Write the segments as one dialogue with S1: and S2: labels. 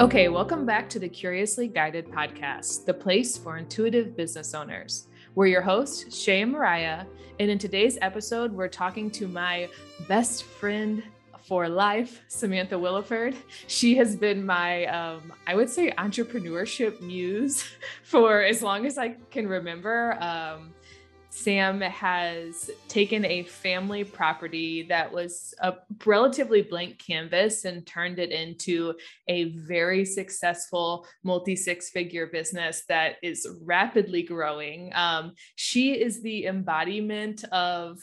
S1: Okay, welcome back to the Curiously Guided podcast, the place for intuitive business owners. We're your hosts, Shay and Mariah, and in today's episode, we're talking to my best friend for life, Samantha Williford. She has been my, um, I would say, entrepreneurship muse for as long as I can remember. Um, Sam has taken a family property that was a relatively blank canvas and turned it into a very successful multi six figure business that is rapidly growing. Um, she is the embodiment of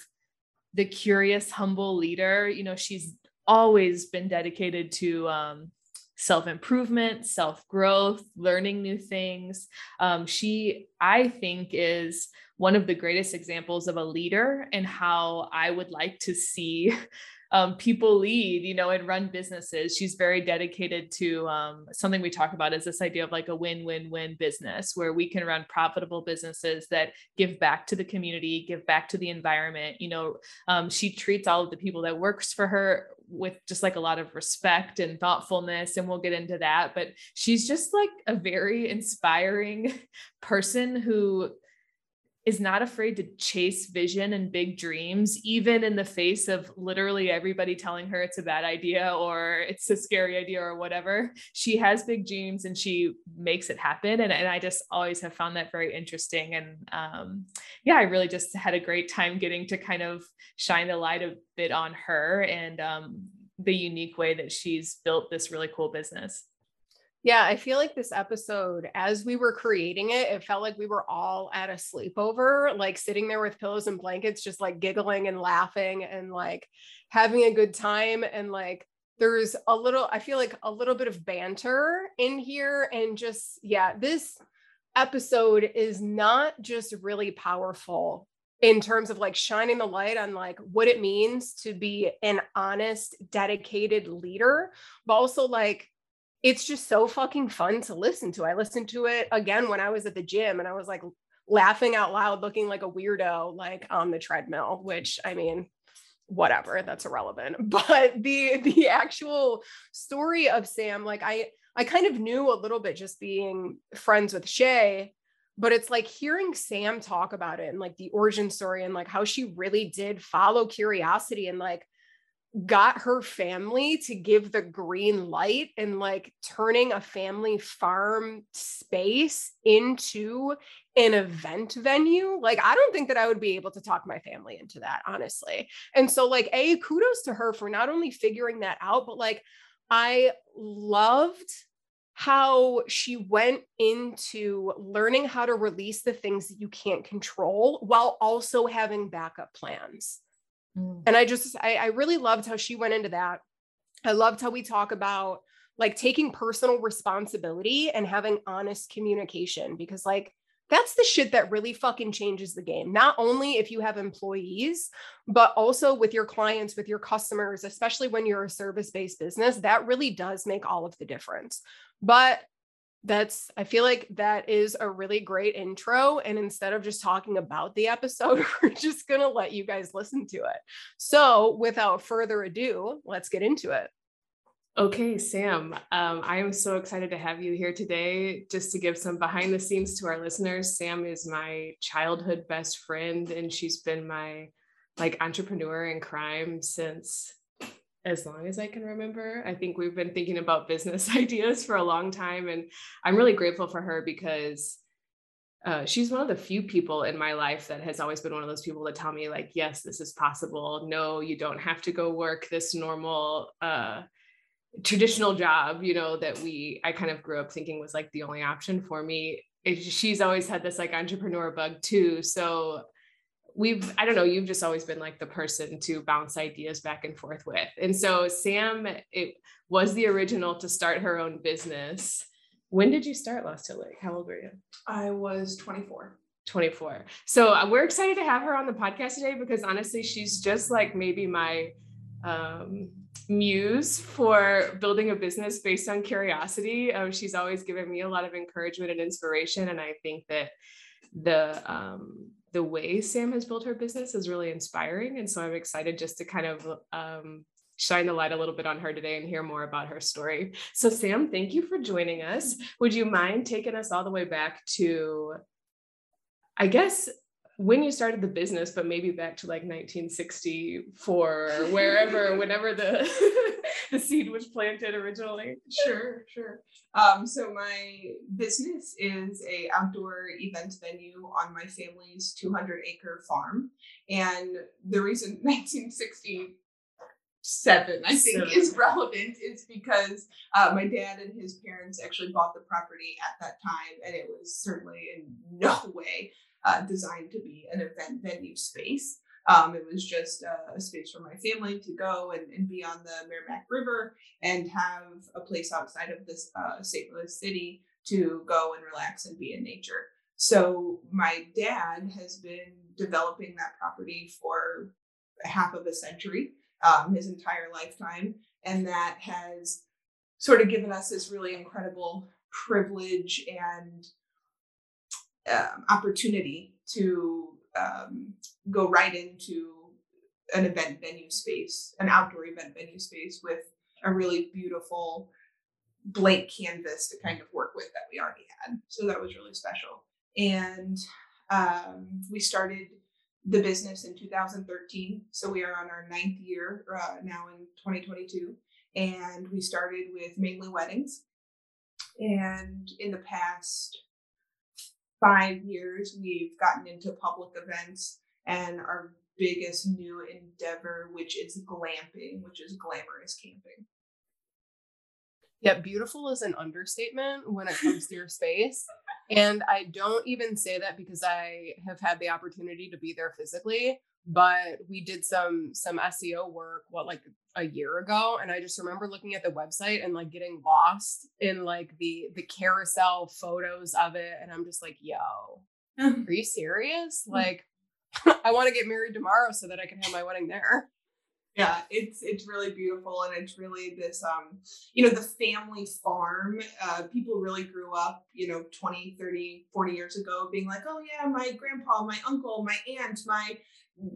S1: the curious, humble leader. You know, she's always been dedicated to um, self improvement, self growth, learning new things. Um, she, I think, is one of the greatest examples of a leader and how I would like to see um, people lead, you know, and run businesses. She's very dedicated to um, something we talk about is this idea of like a win-win-win business where we can run profitable businesses that give back to the community, give back to the environment. You know, um, she treats all of the people that works for her with just like a lot of respect and thoughtfulness and we'll get into that but she's just like a very inspiring person who is not afraid to chase vision and big dreams, even in the face of literally everybody telling her it's a bad idea or it's a scary idea or whatever. She has big dreams and she makes it happen. And, and I just always have found that very interesting. And um, yeah, I really just had a great time getting to kind of shine the light a bit on her and um, the unique way that she's built this really cool business.
S2: Yeah, I feel like this episode, as we were creating it, it felt like we were all at a sleepover, like sitting there with pillows and blankets, just like giggling and laughing and like having a good time. And like there's a little, I feel like a little bit of banter in here. And just, yeah, this episode is not just really powerful in terms of like shining the light on like what it means to be an honest dedicated leader but also like it's just so fucking fun to listen to. I listened to it again when I was at the gym and I was like laughing out loud, looking like a weirdo, like on the treadmill, which I mean, whatever, that's irrelevant. But the the actual story of Sam, like I I kind of knew a little bit just being friends with Shay, but it's like hearing Sam talk about it and like the origin story and like how she really did follow curiosity and like got her family to give the green light and like turning a family farm space into an event venue like i don't think that i would be able to talk my family into that honestly. And so like a kudos to her for not only figuring that out but like i loved how she went into learning how to release the things that you can't control while also having backup plans Mm. And I just, I, I really loved how she went into that. I loved how we talk about like taking personal responsibility and having honest communication because, like, that's the shit that really fucking changes the game. Not only if you have employees, but also with your clients, with your customers, especially when you're a service based business, that really does make all of the difference. But that's i feel like that is a really great intro and instead of just talking about the episode we're just going to let you guys listen to it. So without further ado let's get into it.
S1: Okay sam um, i am so excited to have you here today. Just to give some behind the scenes to our listeners sam is my childhood best friend and she's been my like entrepreneur in crime since as long as I can remember. I think we've been thinking about business ideas for a long time. And I'm really grateful for her because uh, she's one of the few people in my life that has always been one of those people that tell me, like, yes, this is possible. No, you don't have to go work this normal, uh, traditional job, you know, that we, I kind of grew up thinking was like the only option for me. It, she's always had this like entrepreneur bug too. So we've i don't know you've just always been like the person to bounce ideas back and forth with. And so sam it was the original to start her own business. When did you start lost hill lake? How old were you?
S3: I was 24
S1: 24 so uh, we're excited to have her on the podcast today because honestly she's just like maybe my um, muse for building a business based on curiosity. Um, she's always given me a lot of encouragement and inspiration and i think that the um, the way Sam has built her business is really inspiring. And so I'm excited just to kind of um, shine the light a little bit on her today and hear more about her story. So, Sam, thank you for joining us. Would you mind taking us all the way back to, I guess, when you started the business, but maybe back to like 1964 or wherever, whenever the the seed was planted originally.
S3: Sure, sure. Um, so my business is a outdoor event venue on my family's 200 acre farm, and the reason 1960 seven, I think, seven. is relevant is because uh, my dad and his parents actually bought the property at that time, and it was certainly in no way uh, designed to be an event venue space. Um, it was just a, a, space for my family to go and, and, be on the Meramec River and have a place outside of this uh, St. Louis city to go and relax and be in nature. So my dad has been developing that property for half of a century, um, his entire lifetime, and that has sort of given us this really incredible privilege and um, opportunity to um, go right into an event venue space, an outdoor event venue space with a really beautiful blank canvas to kind of work with that we already had. So that was really special. And um, we started the business in 2013. So we are on our ninth year uh, now in 2022. And we started with mainly weddings. And in the past five years, we've gotten into public events and our biggest new endeavor, which is glamping, which is glamorous camping.
S2: Yeah, beautiful is an understatement when it comes to your space. And I don't even say that because I have had the opportunity to be there physically, but we did some some SEO work what like a year ago and I just remember looking at the website and like getting lost in like the the carousel photos of it and I'm just like, "Yo, are you serious? Mm. Like I want to get married tomorrow so that I can have my wedding there."
S3: yeah it's it's really beautiful and it's really this um you know the family farm uh people really grew up you know 20 30 40 years ago being like oh yeah my grandpa my uncle my aunt my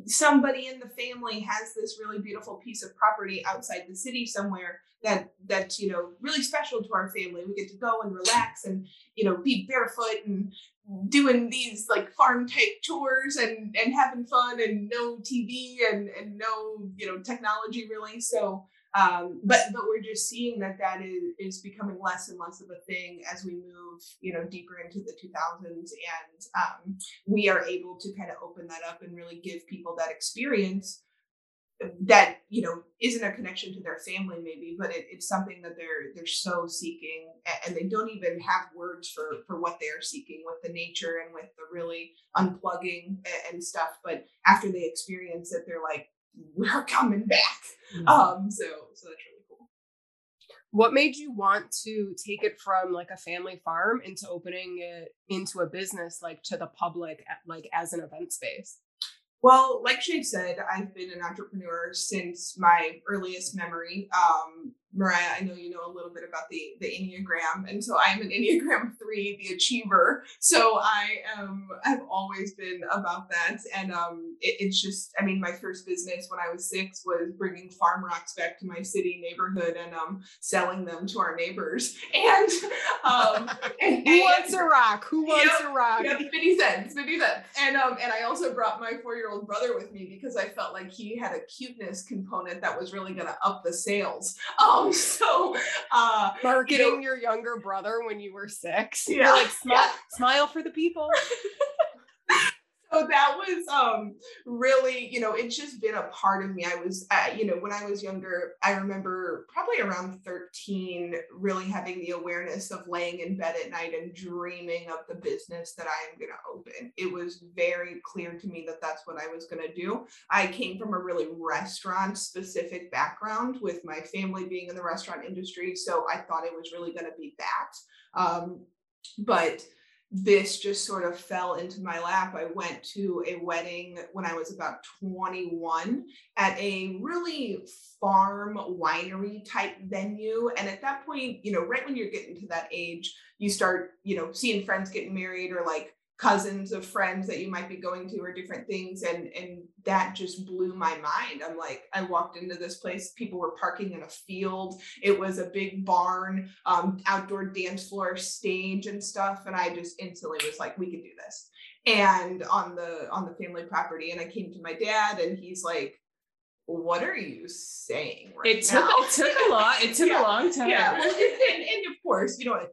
S3: somebody in the family has this really beautiful piece of property outside the city somewhere that that's you know really special to our family. We get to go and relax and you know be barefoot and doing these like farm type tours and and having fun and no TV and and no you know technology really. So um, but but we're just seeing that that is is becoming less and less of a thing as we move you know deeper into the 2000s and um, we are able to kind of open that up and really give people that experience that you know isn't a connection to their family maybe but it, it's something that they're they're so seeking and they don't even have words for for what they're seeking with the nature and with the really unplugging and stuff but after they experience it they're like we're coming back mm-hmm. um so so that's really cool
S2: what made you want to take it from like a family farm into opening it into a business like to the public like as an event space
S3: well, like Shay said, I've been an entrepreneur since my earliest memory. Um, Mariah, I know you know a little bit about the the Enneagram, and so I'm an Enneagram three, the achiever. So I am I've always been about that, and um, it, it's just I mean my first business when I was six was bringing farm rocks back to my city neighborhood and um, selling them to our neighbors. And um,
S2: and, who wants a rock? Who wants
S3: yep,
S2: a rock?
S3: Yep, fifty cents, fifty cents. And um and I also brought my four year old brother with me because I felt like he had a cuteness component that was really going to up the sales. Um, um, so uh,
S2: marketing you know, your younger brother when you were six.
S3: Yeah,
S2: like
S3: smile, yeah.
S2: smile for the people.
S3: so that was um really you know it's just been a part of me. I was uh, you know when i was younger i remember probably around 13 really having the awareness of laying in bed at night and dreaming of the business that i am going to open. It was very clear to me that that's what i was going to do. I came from a really restaurant specific background with my family being in the restaurant industry so i thought it was really going to be that. Um, but this just sort of fell into my lap. I went to a wedding when I was about 21 at a really farm winery type venue. And at that point, you know, right when you're getting to that age, you start, you know, seeing friends getting married or like cousins of friends that you might be going to or different things and and that just blew my mind. I'm like i walked into this place people were parking in a field. It was a big barn um, outdoor dance floor stage and stuff and i just instantly was like we can do this. And on the on the family property and i came to my dad and he's like what are you saying
S1: right it took now? it took a lot it took yeah. a long time.
S3: Yeah. Well, and, and, of course you know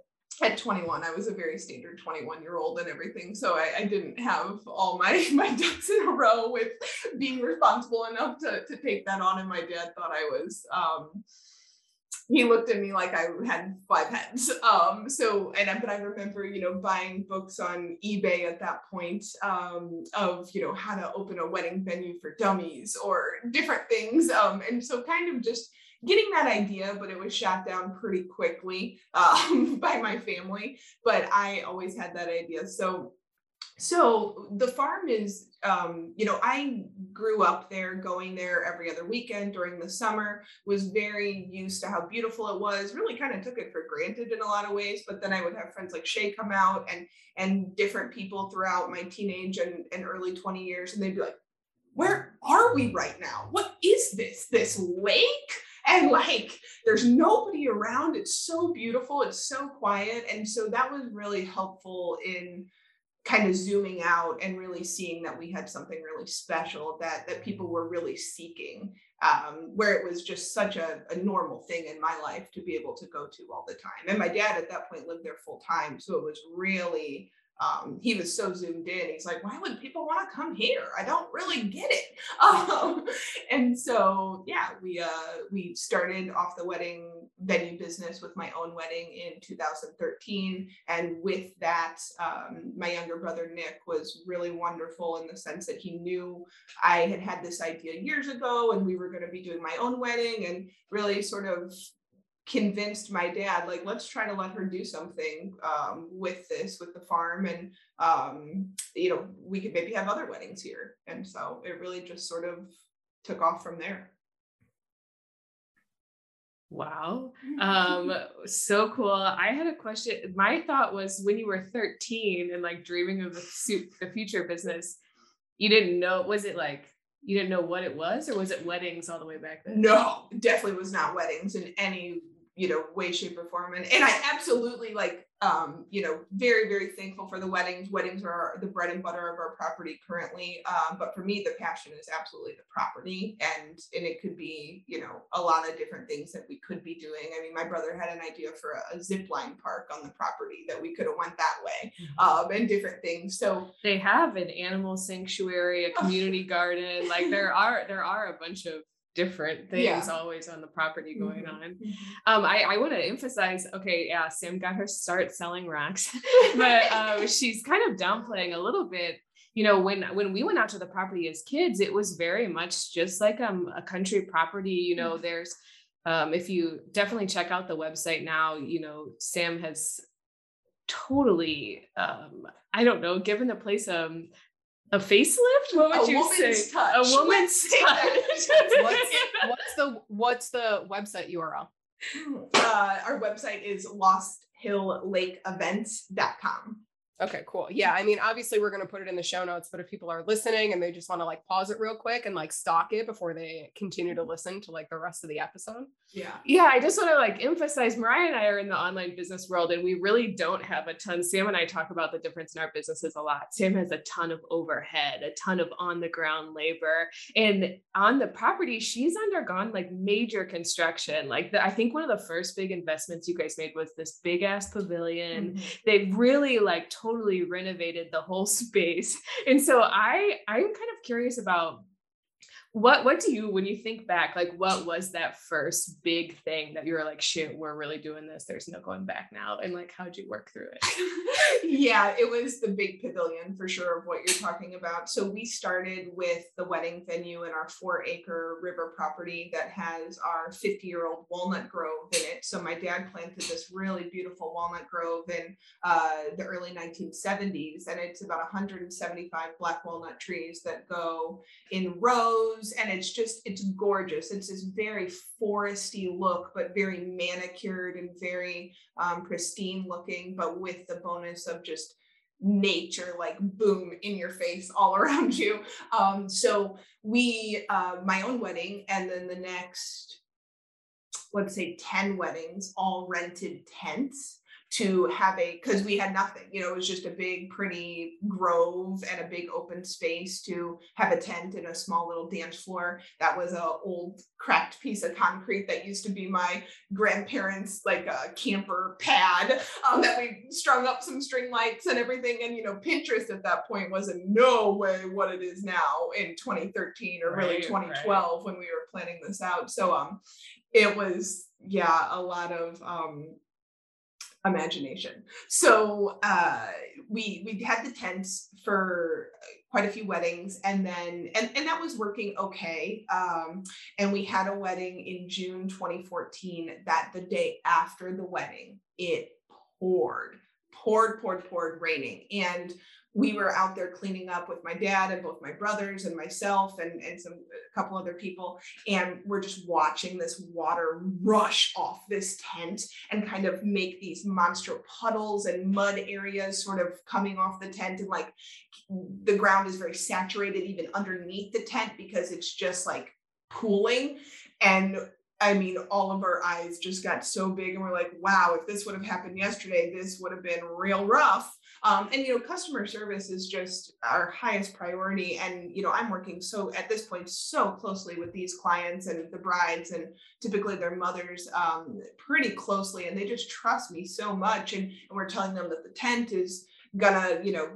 S3: at 21 i was a very standard 21 year old and everything so I, I, didn't have all my my ducks in a row with being responsible enough to, to take that on and my dad thought i was um, he looked at me like I had five heads. Um, so, and but I remember, you know, buying books on eBay at that point um, of, you know, how to open a wedding venue for dummies or different things. Um, and so, kind of just getting that idea, but it was shot down pretty quickly um, by my family. But I always had that idea. So, so the farm is um, you know i grew up there going there every other weekend during the summer was very used to how beautiful it was really kind of took it for granted in a lot of ways but then i would have friends like shay come out and and different people throughout my teenage and, and early 20 years and they'd be like where are we right now what is this this lake and like there's nobody around. It's so beautiful. It's so quiet. And so that was really helpful in kind of zooming out and really seeing that we had something really special that that people were really seeking um, where it was just such a, a, normal thing in my life to be able to go to all the time. And my dad at that point lived there full time so it was really um, he was so zoomed in. He's like, why would people want to come here? I don't really get it. Um, and so, yeah, we uh, we started off the wedding venue business with my own wedding in 2013, and with that, um, my younger brother Nick was really wonderful in the sense that he knew I had had this idea years ago, and we were going to be doing my own wedding, and really sort of convinced my dad like let's try to let her do something um, with this with the farm and um, you know we could maybe have other weddings here. And so it really just sort of took off from there.
S1: Wow. Um so cool. I had a question my thought was when you were 13 and like dreaming of the, the future business you didn't know was it like you didn't know what it was or was it weddings all the way back then?
S3: No definitely was not weddings in any you know way shape or form and, and i absolutely like um, you know, very, very thankful for the weddings. Weddings are the bread and butter of our property currently. Um, but for me, the passion is absolutely the property. And and it could be, you know, a lot of different things that we could be doing. I mean, my brother had an idea for a, a zip line park on the property that we could have went that way mm-hmm. um, and different things. So
S1: they have an animal sanctuary, a community garden. Like there are there are a bunch of different things yeah. always on the property going mm-hmm. on. Mm-hmm. Um, I, I want to emphasize, okay, yeah, Sam got her start selling rocks, but um, she's kind of downplaying a little bit. You know, when when we went out to the property as kids, it was very much just like um, a country property. You know, mm-hmm. there's um, if you definitely check out the website now, you know, Sam has totally um, I don't know, given the place um a facelift? What would a you say?
S3: Touch.
S1: A woman's touch.
S2: what's, what's, the what's the website URL?
S3: Uh, our website is losthilllakeevents.com.
S2: Okay, cool. Yeah, I mean, obviously we're going to put it in the show notes, but if people are listening and they just want to like pause it real quick and like stock it before they continue to listen to like the rest of the episode.
S3: Yeah.
S1: Yeah, I just want to like emphasize Mariah and I are in the online business world and we really don't have a ton. Sam and I talk about the difference in our businesses a lot. Sam has a ton of overhead, a ton of on the ground labor. And on the property, she's undergone like major construction. Like the, I think one of the first big investments you guys made was this big ass pavilion. Mm-hmm. They've really like totally totally renovated the whole space. And so I I'm kind of curious about what what do you when you think back like what was that first big thing that you were like shit we're really doing this. There's no going back now and like how'd you work through
S3: it? Yeah it was the big pavilion for sure of what you're talking about. So we started with the wedding venue in our four acre river property that has our 50 year old walnut grove in it. So my dad planted this really beautiful walnut grove in uh, the early 1970s and it's about 175 black walnut trees that go in rows and it's just it's gorgeous. It's this very foresty look but very manicured and very um, pristine looking but with the bonus of just nature like boom in your face all around you. Um so we uh my own wedding and then the next let's say 10 weddings all rented tents to have a because we had nothing you know it was just a big pretty grove and a big open space to have a tent and a small little dance floor. That was a old cracked piece of concrete that used to be my grandparents like a camper pad um, that we strung up some string lights and everything. And you know pinterest at that point was in no way what it is now in 2013 or really right, 2012 right. when we were planning this out. So um it was yeah a lot of um imagination. So uh, we we had the tents for quite a few weddings, and then and and that was working okay. Um, and we had a wedding in June 2014. That the day after the wedding, it poured, poured, poured, poured, raining, and we were out there cleaning up with my dad and both my brothers and myself and, and some a couple other people and we're just watching this water rush off this tent and kind of make these monster puddles and mud areas sort of coming off the tent and like the ground is very saturated even underneath the tent because it's just like pooling and I mean, all of our eyes just got so big, and we're like, wow, if this would have happened yesterday, this would have been real rough. Um, and you know, customer service is just our highest priority. And you know, I'm working so at this point so closely with these clients and the brides and typically their mothers um, pretty closely, and they just trust me so much. And, and we're telling them that the tent is gonna, you know,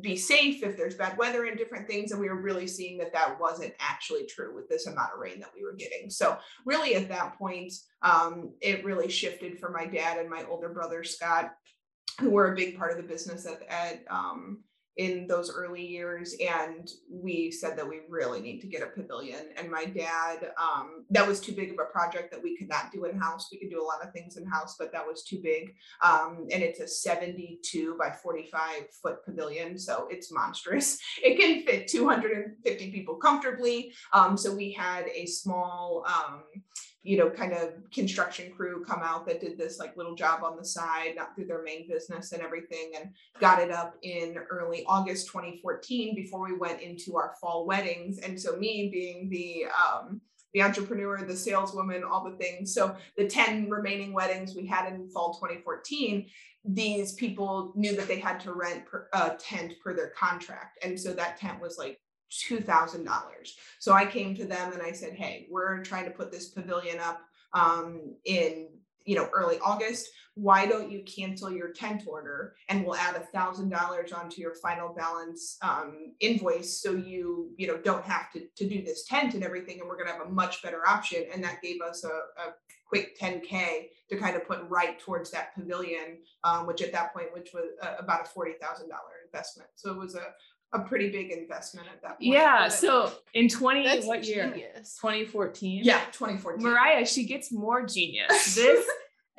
S3: be safe if there's bad weather and different things. And we were really seeing that that wasn't actually true with this amount of rain that we were getting. So, really, at that point, um, it really shifted for my dad and my older brother, Scott who were a big part of the business at, at um, in those early years and we said that we really need to get a pavilion. And my dad um, that was too big of a project that we could not do in house we could do a lot of things in house but that was too big. Um, and it's a 72 by 45 foot pavilion so it's monstrous. It can fit 250 people comfortably. Um, so we had a small um, you know, kind of construction crew come out that did this like little job on the side, not through their main business and everything, and got it up in early August 2014 before we went into our fall weddings. And so, me being the um, the entrepreneur, the saleswoman, all the things. So the 10 remaining weddings we had in fall 2014, these people knew that they had to rent per, a tent per their contract. And so that tent was like $2,000. So I came to them and I said, hey, we're trying to put this pavilion up um, in you know early august. Why don't you cancel your tent order and we'll add a thousand dollars onto your final balance um, invoice so you you know don't have to, to do this tent and everything and we're going to have a much better option. And that gave us a, a quick 10k to kind of put right towards that pavilion um, which at that point which was uh, about a $40000 investment. So it was a, a pretty big investment at that point.
S1: Yeah. So in 20, what year? 2014.
S3: Yeah, 2014.
S1: Mariah, she gets more genius. This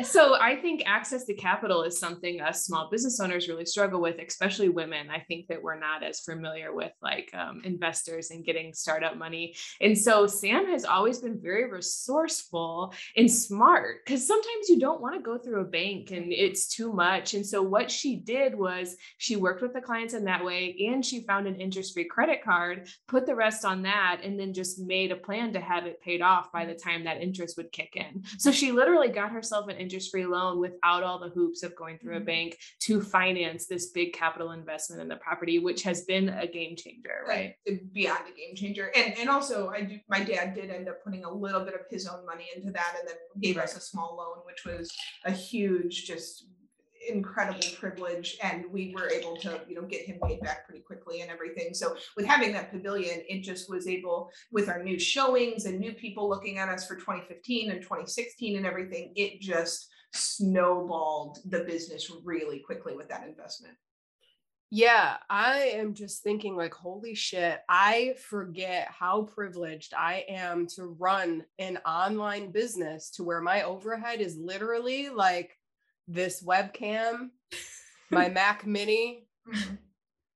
S1: so I think access to capital is something us small business owners really struggle with, especially women. I think that we're not as familiar with like um, investors and getting startup money. And so Sam has always been very resourceful and smart because sometimes you don't want to go through a bank and it's too much. And so what she did was she worked with the clients in that way and she found an interest-free credit card, put the rest on that, and then just made a plan to have it paid off by the time that interest would kick in. So she literally got herself an interest free loan without all the hoops of going through a mm-hmm. bank to finance this big capital investment in the property, which has been a game changer, right?
S3: Beyond a game changer. And and also I do my dad did end up putting a little bit of his own money into that and then gave right. us a small loan, which was a huge just incredible privilege and we were able to you know get him paid back pretty quickly and everything. So with having that pavilion it just was able with our new showings and new people looking at us for 2015 and 2016 and everything it just snowballed the business really quickly with that investment.
S2: Yeah, I am just thinking like holy shit, I forget how privileged I am to run an online business to where my overhead is literally like this webcam, my Mac Mini, mm-hmm.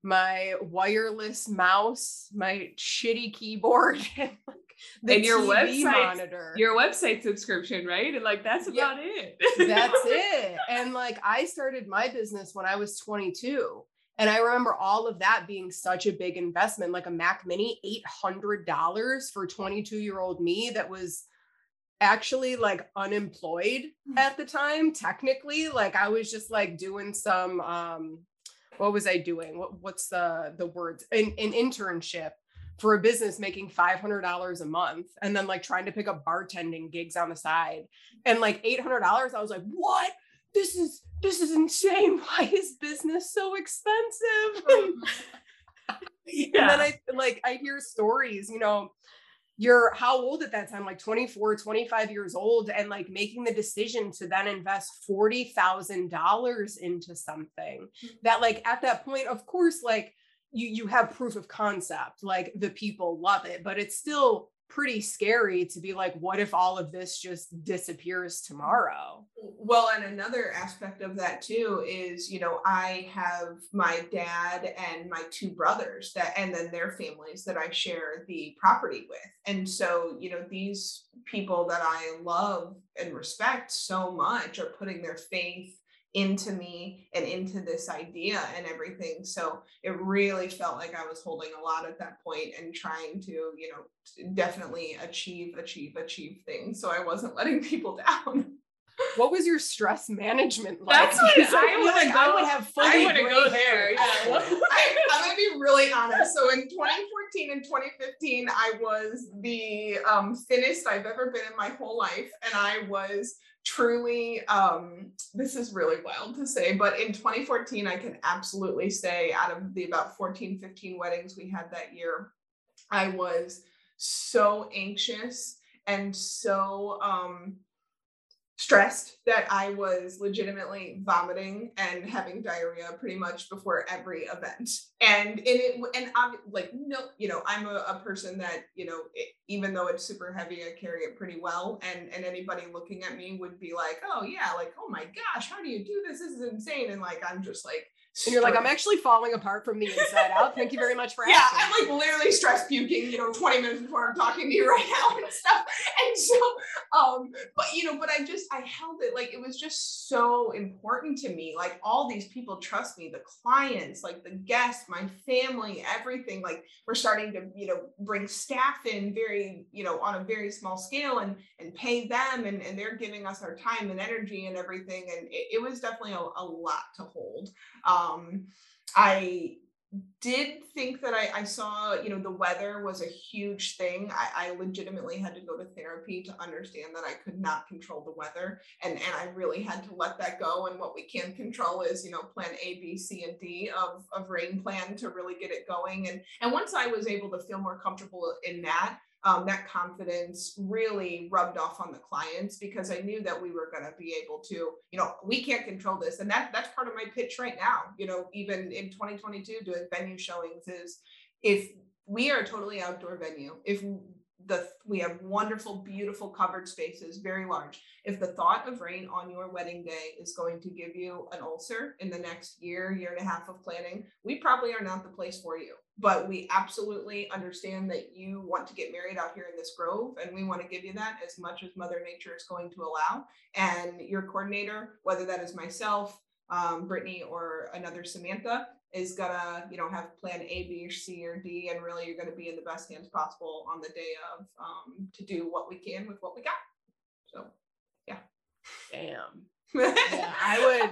S2: my wireless mouse, my shitty keyboard,
S1: and the and your TV website monitor. Your website subscription, right? And like that's about yeah, it.
S2: that's it. And like I started my business when I was 22 And I remember all of that being such a big investment, like a Mac Mini, $800 for 22 year old me that was actually like unemployed
S3: Hmm.
S2: at the time, technically. Like I was just like doing some, um, what was I doing? What, what's the, the words? An, an internship for a business making $500 a month and then like trying to pick up bartending gigs on the side and like $800 i was like what this is this is insane why is business so expensive and then i like i hear stories you know you're how old at that time? Like 24 25 years old and like making the decision to then invest $40,000 into something mm-hmm. that like at that point of course like you you have proof of concept like the people love it but it's still pretty scary to be like what if all of this just disappears tomorrow
S3: Well, and another aspect of that too is, you know, I have my dad and my two brothers that, and then their families that I share the property with. And so, you know, these people that I love and respect so much are putting their faith into me and into this idea and everything. So it really felt like I was holding a lot at that point and trying to, you know, definitely achieve, achieve, achieve things. So I wasn't letting people down.
S2: what was your stress management like
S1: That's what
S2: Because
S1: I
S2: feel
S1: wanna
S2: like i would have fully
S1: I wanna go there,
S2: hair.
S1: yeah.
S3: I, I'm gonna be really honest. So in 2014 and 2015, I was the um, thinnest I've ever been in my whole life, and I was truly. Um, this is really wild to say, but in 2014, I can absolutely say out of the about 14, 15 weddings we had that year, I was so anxious and so um stressed that I was legitimately vomiting and having diarrhea pretty much before every event. And and it and I'm like no, you know, I'm a, a person that you know, it, even though it's super heavy, I carry it pretty well. And and anybody looking at me would be like, oh yeah, like oh my gosh, how do you do this? This is insane. And like I'm just like.
S2: And you're like i'm actually falling apart from the inside out thank you very much for
S3: Yeah,
S2: asking Yeah,
S3: I'm like literally stress puking, you know, 20 minutes before I'm talking to you right now and stuff. And so, um, but you know, but I just I held it like it was just so important to me. Like all these people trust me, the clients, like the guests, my family, everything. Like we're starting to, you know, bring staff in very, you know, on a very small scale and and pay them and, and they're giving us our time and energy and everything. And it, it was definitely a, a lot to hold. Um, I did think that I, I saw, you know, the weather was a huge thing. I, I legitimately had to go to therapy to understand that I could not control the weather. And, and I really had to let that go. And what we can control is, you know, plan A, B, C, and D of, of rain plan to really get it going. And, and once I was able to feel more comfortable in that, um, that confidence really rubbed off on the clients because I knew that we were going to be able to, you know, we can't control this, and that that's part of my pitch right now. You know, even in 2022, doing venue showings is if we are a totally outdoor venue, if the we have wonderful, beautiful covered spaces, very large. If the thought of rain on your wedding day is going to give you an ulcer in the next year, year and a half of planning, we probably are not the place for you but we absolutely understand that you want to get married out here in this grove and we want to give you that as much as mother nature is going to allow and your coordinator whether that is myself um, brittany or another samantha is gonna you know have plan a b or c or d and really you're going to be in the best hands possible on the day of um, to do what we can with what we got so yeah.
S2: damn yeah, I would.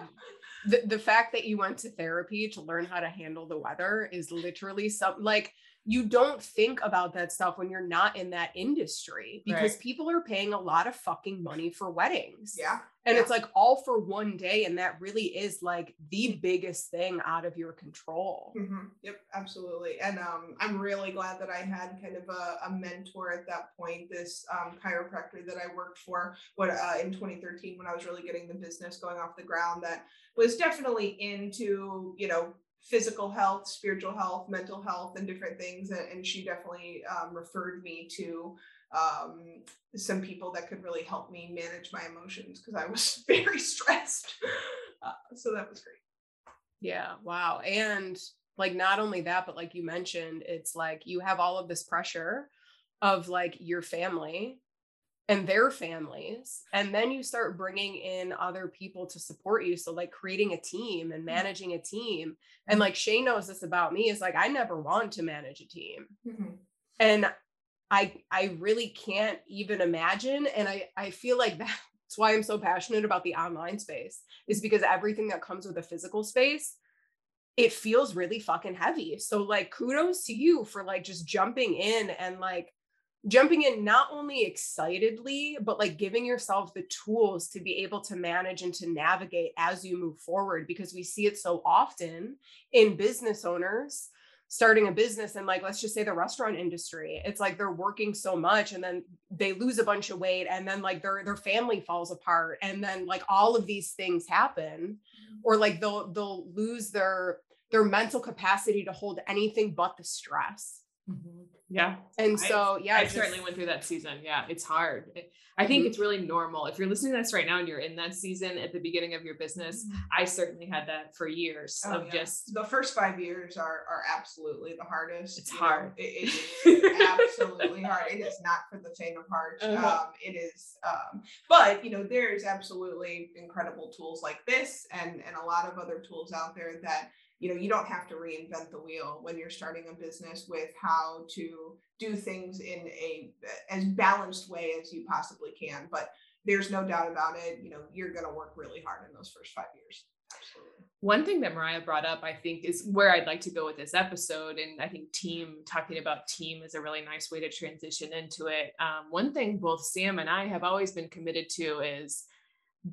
S2: The, fact that you went to therapy to learn how to handle the weather is literally something like you don't think about that stuff when you're not in that industry because
S3: Right.
S2: people are paying a lot of fucking money for weddings.
S3: yeah
S2: And
S3: yeah.
S2: it's like all for one day. And that really is like the biggest thing out of your control.
S3: Mhm. Yep, absolutely. And um, I'm really glad that I had kind of a, a mentor at that point, this um, chiropractor that I worked for what, uh, in 2013 when I was really getting the business going off the ground that was definitely into, you know, physical health, spiritual health, mental health, and different things. And, and she definitely um, referred me to um, some people that could really help me manage my emotions because I was very stressed. Uh, so that was great.
S2: Yeah. Wow. And like, not only that, but like you mentioned, it's like you have all of this pressure of like your family and their families and then you start bringing in other people to support you. So like creating a team and
S3: Mm-hmm.
S2: managing a team. And like Shay knows this about me is like I never want to manage a team.
S3: Mhm.
S2: and I I really can't even imagine and I I feel like that's why I'm so passionate about the online space is because everything that comes with a physical space it feels really fucking heavy. So like kudos to you for like just jumping in and like jumping in not only excitedly but like giving yourself the tools to be able to manage and to navigate as you move forward because we see it so often in business owners starting a business and like let's just say the restaurant industry it's like they're working so much and then they lose a bunch of weight and then like their their family falls apart and then like all of these things happen mm-hmm. or like they'll they'll lose their their mental capacity to hold anything but the stress mm-hmm.
S1: Yeah.
S2: and
S1: I-
S2: so yeah
S1: I
S2: just-
S1: certainly went through that season. Yeah, it's hard. It- I think
S2: Mhm.
S1: it's really normal. If you're listening to this right now and you're in that season at the beginning of your business, I certainly had that for years
S3: Oh,
S1: of
S3: yeah.
S1: just
S3: the first five years are are absolutely the hardest.
S1: It's
S3: you know.
S1: hard.
S3: It, it is absolutely hard. It is not for the faint of heart.
S1: Uh-huh.
S3: Um, it is, um, but you know, there's absolutely incredible tools like this, and and a lot of other tools out there that you know you don't have to reinvent the wheel when you're starting a business with how to do things in a as balanced way as you possibly can. But there's no doubt about it. You know, you're going to work really hard in those first five years. Absolutely.
S1: One thing that Mariah brought up, I think, is where I'd like to go with this episode. And I think team, talking about team is a really nice way to transition into it. Um, one thing both Sam and I have always been committed to is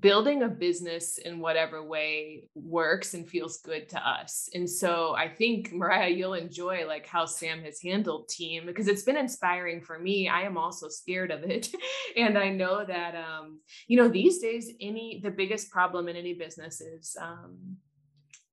S1: building a business in whatever way works and feels good to us. And so I think Mariah, you'll enjoy like how Sam has handled team because it's been inspiring for me. I am also scared of it. and I know that um, you know, these days any the biggest problem in any business is um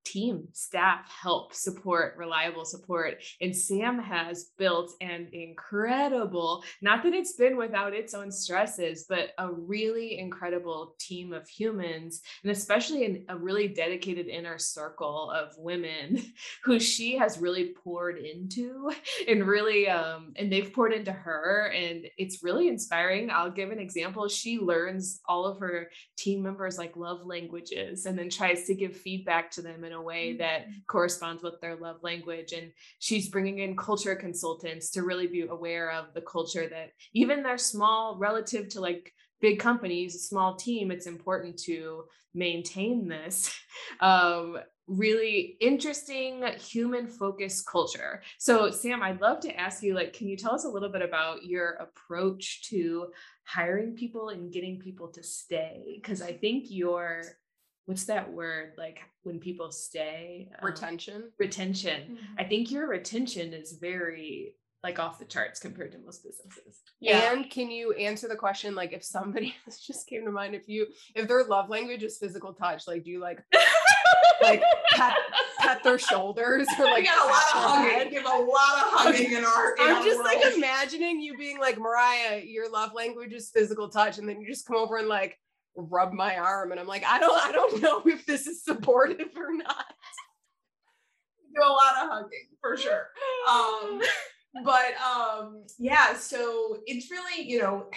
S1: team, staff, help, support, reliable support. And Sam has built an incredible, not that it's been without its own stresses, but a really incredible team of humans, and especially in a really dedicated inner circle of women who she has really poured into and really, um, and they've poured into her. And it's really inspiring. I'll give an example. She learns all of her team members like love languages and then tries to give feedback to them in a way that corresponds with their love language and she's bringing in culture consultants to really be aware of the culture that even they're small relative to like big companies a small team it's important to maintain this um, really interesting human focused culture. So sam i'd love to ask you like can you tell us a little bit about your approach to hiring people and getting people to stay? Because i think your what's that word like when people stay um,
S2: retention
S1: retention i think your retention is very like off the charts compared to most businesses yeah
S2: And can you answer the question like if somebody this just came to mind if you if their love language is physical touch, like do you like like pat, pat their shoulders or
S3: We
S2: like
S3: got a lot of hugging.
S2: head?
S3: We have a lot of hugging in our. In
S2: I'm
S3: our
S2: just like imagining you being like Mariah, your love language is physical touch, and then you just come over and like rub my arm, and I'm like, I don't, I don't know if this is supportive or not.
S3: do a lot of hugging for sure. Um, but um, yeah, so it's really you know,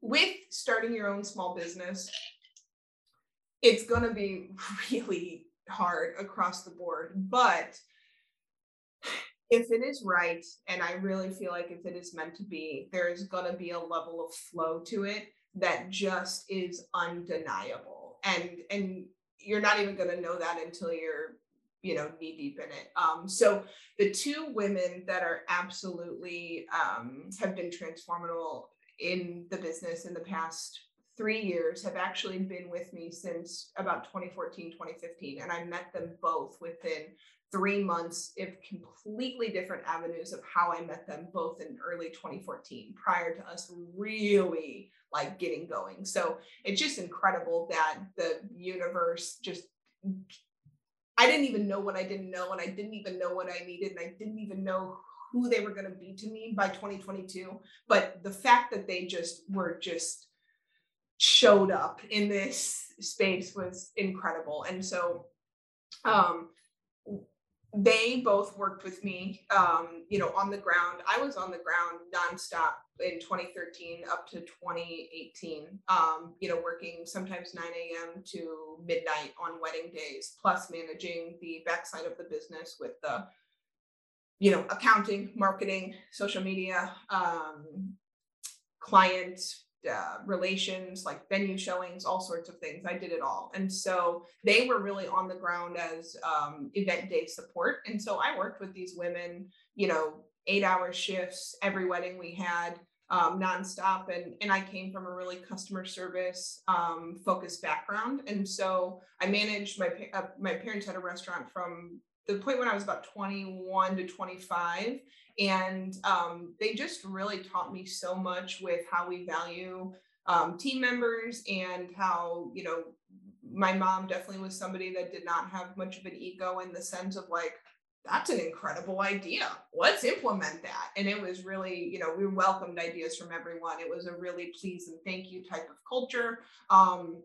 S3: with starting your own small business, it's gonna be really hard across the board, but if it is right, and I really feel like if it is meant to be, there is going to be a level of flow to it that just is undeniable. And and you're not even going to know that until you're, you know, knee deep in it. Um, so the two women that are absolutely um, have been transformational in the business in the past three years have actually been with me since about 2014 2015 and i met them both within three months of completely different avenues of how I met them both in early 2014 prior to us really like getting going. So it's just incredible that the universe just I didn't even know what I didn't know and I didn't even know what I needed and I didn't even know who they were going to be to me by 2022 but the fact that they just were just showed up in this space was incredible and so um they both worked with me, um, you know, on the ground. I was on the ground nonstop in 2013 up to 2018, um, you know, working sometimes 9 a.m. to midnight on wedding days, plus managing the backside of the business with the, you know, accounting, marketing, social media, um, client uh, relations, like venue showings, all sorts of things. I did it all. And so they were really on the ground as um, event day support. And so I worked with these women, you know, eight hour shifts every wedding we had um, nonstop. And, and I came from a really customer service um, focused background. And so I managed my, uh, my parents had a restaurant from the point when I was about 21 to 25 and um, they just really taught me so much with how we value um, team members and how you know my mom definitely was somebody that did not have much of an ego in the sense of like that's an incredible idea. Let's implement that. And it was really you know we welcomed ideas from everyone. It was a really please and thank you type of culture um,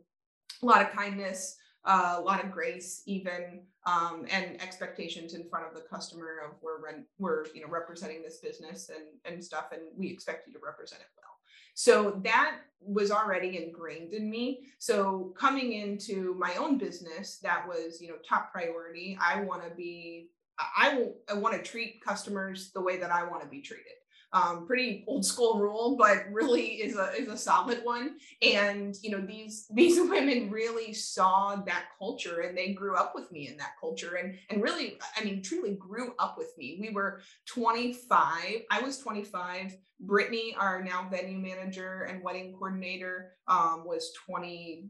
S3: a lot of kindness a lot of grace even um, and expectations in front of the customer of we're rent, we're you know representing this business and and stuff and we expect you to represent it well. So that was already ingrained in me. So coming into my own business that was you know top priority. I want to be i, I want to treat customers the way that i want to be treated um, pretty old school rule, but really is a is a solid one. And you know these these women really saw that culture, and they grew up with me in that culture, and and really, I mean, truly grew up with me. We were 25. I was 25. Brittany, our now venue manager and wedding coordinator, um, was 20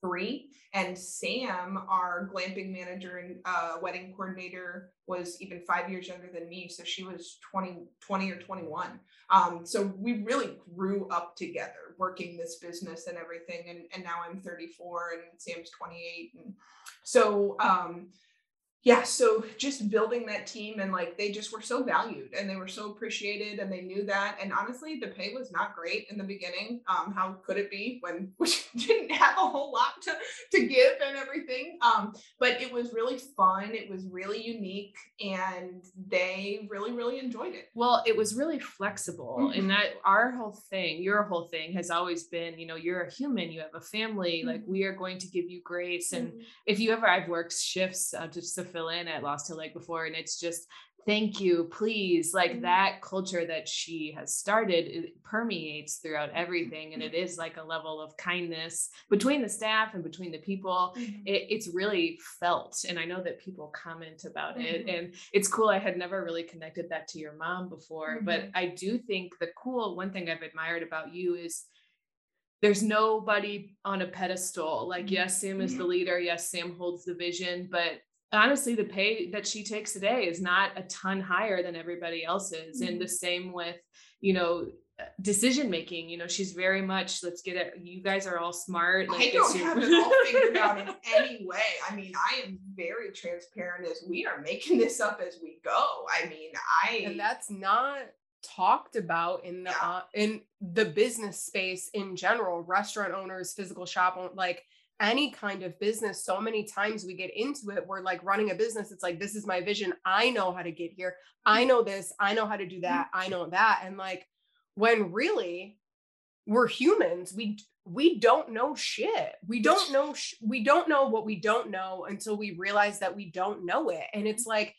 S3: three. And Sam, our glamping manager and uh, wedding coordinator, was even five years younger than me. So she was 20, 20 or 21. Um, so we really grew up together working this business and everything. And, and now I'm 34 and Sam's 28. And so, um, yeah so just building that team and like they just were so valued and they were so appreciated and they knew that and honestly the pay was not great in the beginning um how could it be when we didn't have a whole lot to to give and everything um but it was really fun it was really unique and they really really enjoyed it
S1: well it was really flexible mm-hmm. and that our whole thing your whole thing has always been you know you're a human you have a family mm-hmm. like we are going to give you grace and mm-hmm. if you ever i've worked shifts uh, just fill in at Lost Hill Lake before, and it's just thank you, please. Like mm-hmm. that culture that she has started it permeates throughout everything. And it is like a level of kindness between the staff and between the people. Mm-hmm. It, it's really felt. And I know that people comment about mm-hmm. it. And it's cool. I had never really connected that to your mom before. But mm-hmm. I do think the cool one thing I've admired about you is there's nobody on a pedestal. Like, yes, Sam is the mm-hmm. leader. Yes, Sam holds the vision, but honestly the pay that she takes today is not a ton higher than everybody else's mm-hmm. and the same with you know decision making you know she's very much let's get it you guys are all smart
S3: like, i don't have it all figured out in any way i mean i am very transparent as we are making this up as we go i mean i
S2: and that's not talked about in the yeah. uh, in the business space in general restaurant owners physical shop like any kind of business so many times we get into it we're like running a business it's like this is my vision i know how to get here mm-hmm. i know this i know how to do mm-hmm. that i know that and like when really we're humans we we don't know shit we don't know sh- we don't know what we don't know until we realize that we don't know it and it's like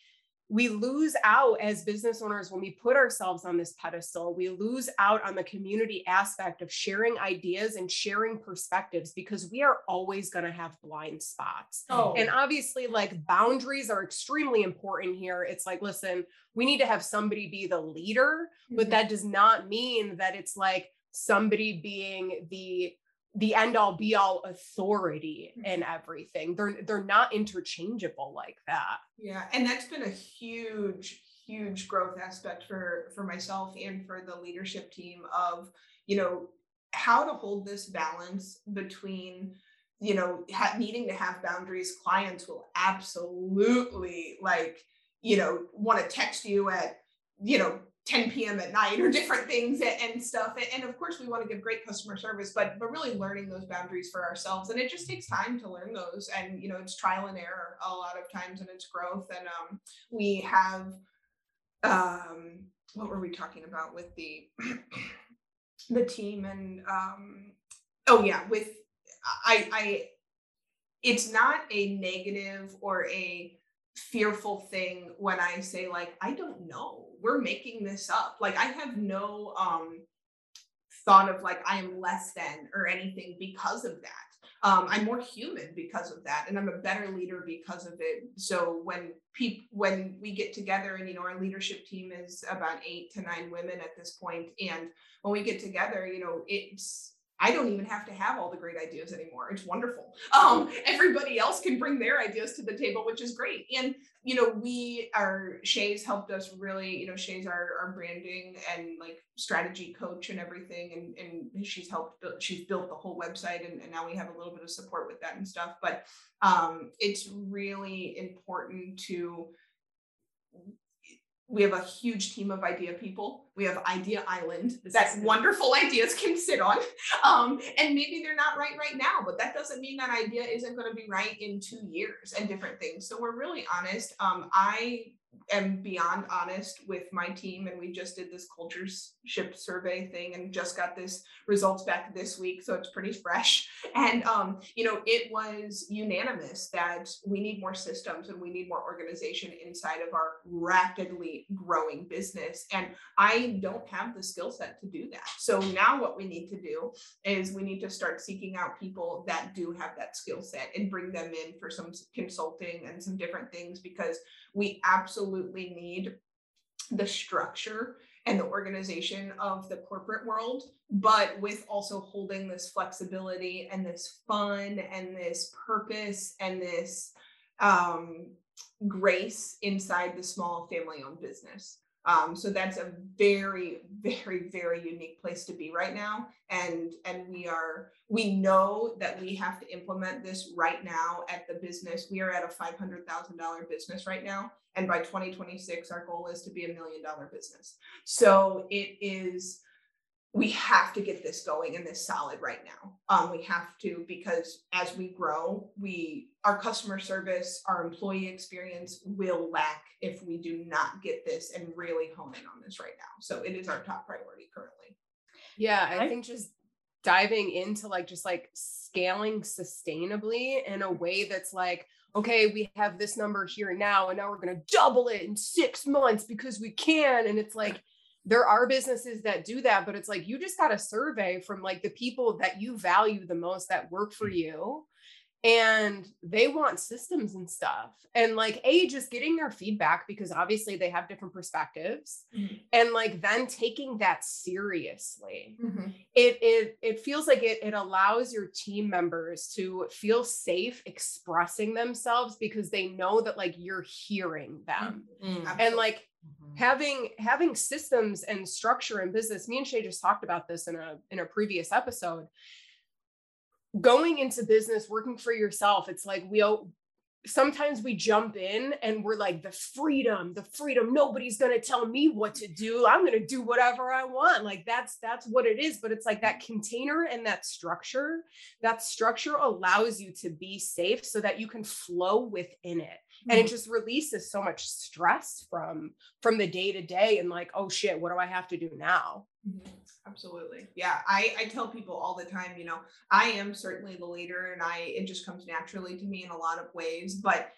S2: we lose out as business owners when we put ourselves on this pedestal. We lose out on the community aspect of sharing ideas and sharing perspectives because we are always going to have blind spots. Oh. And obviously, like boundaries are extremely important here. It's like, listen, we need to have somebody be the leader, mm-hmm. but that does not mean that it's like somebody being the the end all be all authority mm-hmm. in everything. They're they're not interchangeable like that.
S3: Yeah, and that's been a huge huge growth aspect for for myself and for the leadership team of, you know, how to hold this balance between you know ha- needing to have boundaries clients will absolutely like you know want to text you at you know 10 p.m. at night or different things and, stuff. And of course, we want to give great customer service, but but really learning those boundaries for ourselves. And it just takes time to learn those. And you know, it's trial and error a lot of times, and it's growth. And um, we have um, what were we talking about with the the team and um, oh yeah, with I I it's not a negative or a fearful thing when I say like I don't know. We're making this up. Like I have no um thought of like I am less than or anything because of that. Um, I'm more human because of that, and I'm a better leader because of it. So when people when we get together, and you know, our leadership team is about eight to nine women at this point, and when we get together, you know, it's I don't even have to have all the great ideas anymore. It's wonderful. Um, everybody else can bring their ideas to the table, which is great. And you know, we are Shay's helped us really. You know, Shay's our, our branding and like strategy coach and everything, and and she's helped. Build, she's built the whole website, and, and now we have a little bit of support with that and stuff. But um, it's really important to we have a huge team of idea people. We have Idea Island that wonderful ideas can sit on. Um, and maybe they're not right right now, but that doesn't mean that idea isn't going to be right in two years and different things. So we're really honest. Um, I am beyond honest with my team and we just did this culture ship survey thing and just got this results back this week so it's pretty fresh. And um, you know it was unanimous that we need more systems and we need more organization inside of our rapidly growing business and i don't have the skill set to do that. So now what we need to do is we need to start seeking out people that do have that skill set and bring them in for some consulting and some different things because we absolutely need the structure and the organization of the corporate world, but with also holding this flexibility and this fun and this purpose and this um, grace inside the small family owned business. Um, so that's a very, very, very unique place to be right now. And and we are we know that we have to implement this right now at the business. We are at a five hundred thousand dollar business right now, and by 2026, our goal is to be a million dollar business. So it is we have to get this going and this solid right now. Um, we have to because as we grow, we our customer service, our employee experience will lack if we do not get this and really hone in on this right now. So it is our top priority currently.
S2: Yeah, I think just diving into like just like scaling sustainably in a way that's like okay, we have this number here now, and now we're going to double it in six months because we can. And it's like, there are businesses that do that, but it's like you just got a survey from like the people that you value the most that work for mm. you and they want systems and stuff and like a just getting their feedback because obviously they have different perspectives mm-hmm. and like then taking that seriously mm-hmm. it it it feels like it it allows your team members to feel safe expressing themselves because they know that like you're hearing them mm-hmm. and like mm-hmm. having having systems and structure in business me and shay just talked about this in a in a previous episode going into business, working for yourself, it's like we all sometimes we jump in and we're like the freedom the freedom. Nobody's going to tell me what to do. I'm going to do whatever i want. Like that's that's what it is but it's like that container and that structure that structure allows you to be safe so that you can flow within it. And it mm-hmm. just releases so much stress from from the day to day and like oh shit what do i have to do now
S3: mm-hmm. absolutely yeah i i tell people all the time you know i am certainly the leader and i it just comes naturally to me in a lot of ways but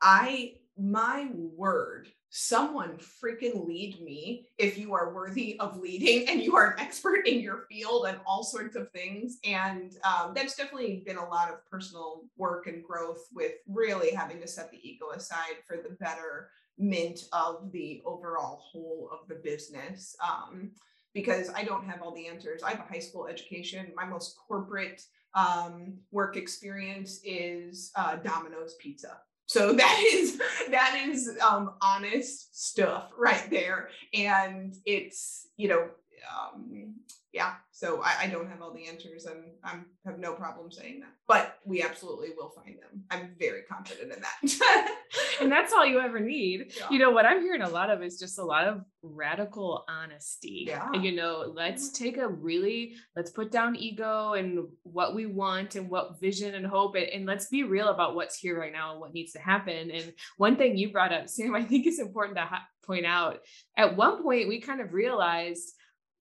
S3: i my word someone freaking lead me if you are worthy of leading and you are an expert in your field and all sorts of things. And um, that's definitely been a lot of personal work and growth with really having to set the ego aside for the betterment of the overall whole of the business. Um, because I don't have all the answers. I have a high school education. My most corporate um, work experience is uh, Domino's Pizza. So that is that is um, honest stuff right there, and it's you know um, yeah, so I, I don't have all the answers and I have no problem saying that. But we absolutely will find them. I'm very confident in that.
S1: and that's all you ever need. Yeah. You know, what I'm hearing a lot of is just a lot of radical honesty. Yeah. You know, let's mm-hmm. take a really, let's put down ego and what we want and what vision and hope, and, and let's be real about what's here right now and what needs to happen. And one thing you brought up, Sam, I think is important to ha- point out. At one point, we kind of realized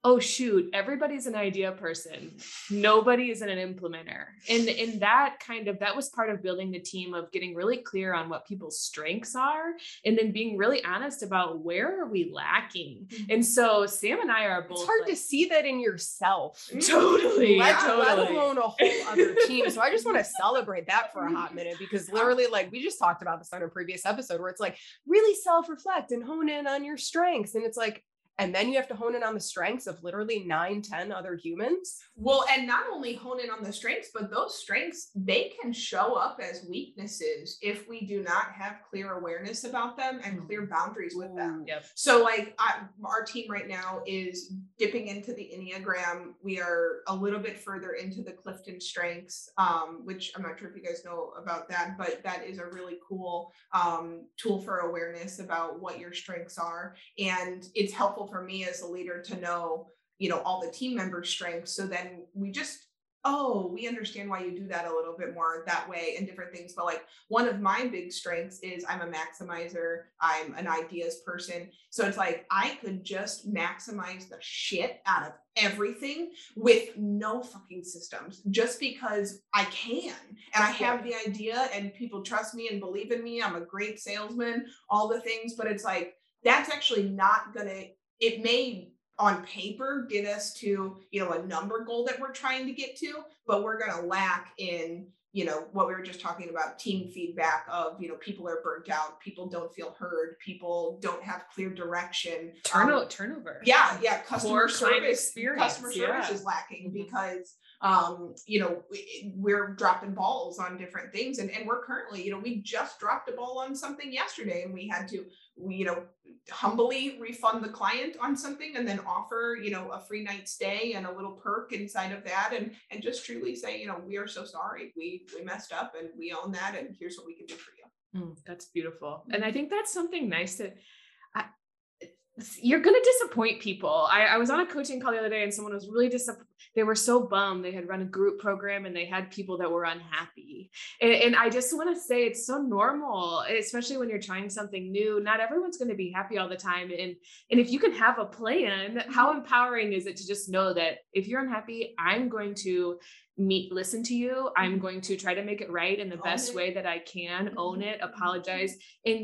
S1: oh shoot everybody's an idea person. Nobody is an implementer. And in that kind of that was part of building the team of getting really clear on what people's strengths are and then being really honest about where are we lacking. Mm-hmm. and so sam and i are both
S2: it's hard like, to see that in yourself.
S1: Totally
S2: let,
S1: totally.
S2: let alone a whole other team. So i just want to celebrate that for a hot minute because literally like we just talked about this on a previous episode where it's like really self-reflect and hone in on your strengths. And it's like and then you have to hone in on the strengths of literally nine, ten other humans?
S3: Well and not only hone in on the strengths but those strengths they can show up as weaknesses if we do not have clear awareness about them and clear mm. boundaries with them.
S1: Yep.
S3: so like I, our team right now is dipping into the enneagram. We are a little bit further into the clifton strengths um, which i'm not sure if you guys know about that but that is a really cool um, tool for awareness about what your strengths are. And it's helpful for me as a leader to know you know all the team members strengths. So then we just oh we understand why you do that a little bit more that way and different things. But like one of my big strengths is i'm a maximizer. I'm an ideas person. So it's like i could just maximize the shit out of everything with no fucking systems just because i can. And i have the idea and people trust me and believe in me. I'm a great salesman all the things. But it's like that's actually not gonna it may on paper get us to you know a number goal that we're trying to get to but we're going to lack in you know what we were just talking about team feedback of you know people are burnt out people don't feel heard people don't have clear direction
S1: turnover um, turnover
S3: yeah yeah customer service experience customer service yeah. is lacking mm-hmm. because um you know we're dropping balls on different things and, and we're currently you know we just dropped a ball on something yesterday and we had to we, you know humbly refund the client on something and then offer you know a free night stay and a little perk inside of that and and just truly say you know we are so sorry we we messed up and we own that and here's what we can do for you
S1: mm, that's beautiful and i think that's something nice to you're gonna disappoint people. I, I, was on a coaching call the other day and someone was really disappointed. They were so bummed. They had run a group program and they had people that were unhappy. And, and I just want to say it's so normal, especially when you're trying something new. Not everyone's going to be happy all the time. And and if you can have a plan, how mm-hmm. empowering is it to just know that if you're unhappy, I'm going to meet listen to you i'm mm-hmm. going to try to make it right in the own best it. way that i can own mm-hmm. it apologize and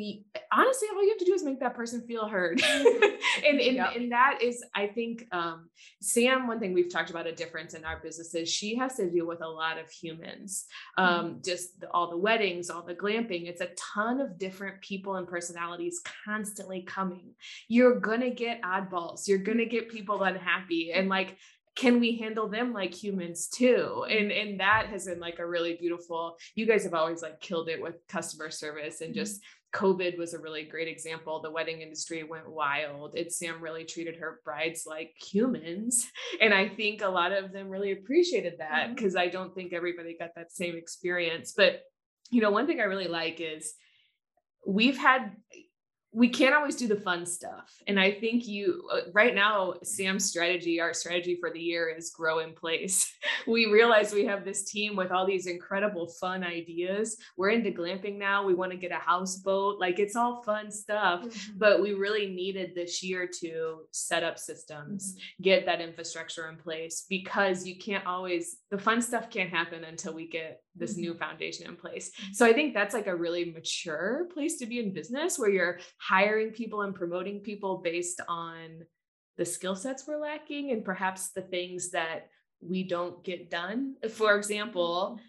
S1: honestly all you have to do is make that person feel heard and and, yep. and that is i think um, sam one thing we've talked about a difference in our businesses. She has to deal with a lot of humans um, mm-hmm. just the, all the weddings all the glamping. It's a ton of different people and personalities constantly coming. You're gonna get oddballs. You're gonna get people unhappy and like can we handle them like humans too? And and that has been like a really beautiful you guys have always like killed it with customer service and mm-hmm. just covid was a really great example the wedding industry went wild it sam really treated her brides like humans and i think a lot of them really appreciated that because mm-hmm. i don't think everybody got that same experience but you know one thing i really like is we've had we can't always do the fun stuff. And I think you, uh, right now, Sam's strategy, our strategy for the year is grow in place. we realize we have this team with all these incredible fun ideas. We're into glamping now. We want to get a houseboat. Like it's all fun stuff. Mm-hmm. But we really needed this year to set up systems, mm-hmm. get that infrastructure in place because you can't always, the fun stuff can't happen until we get this mm-hmm. new foundation in place. Mm-hmm. So I think that's like a really mature place to be in business where you're hiring people and promoting people based on the skill sets we're lacking and perhaps the things that we don't get done. For example, mm-hmm.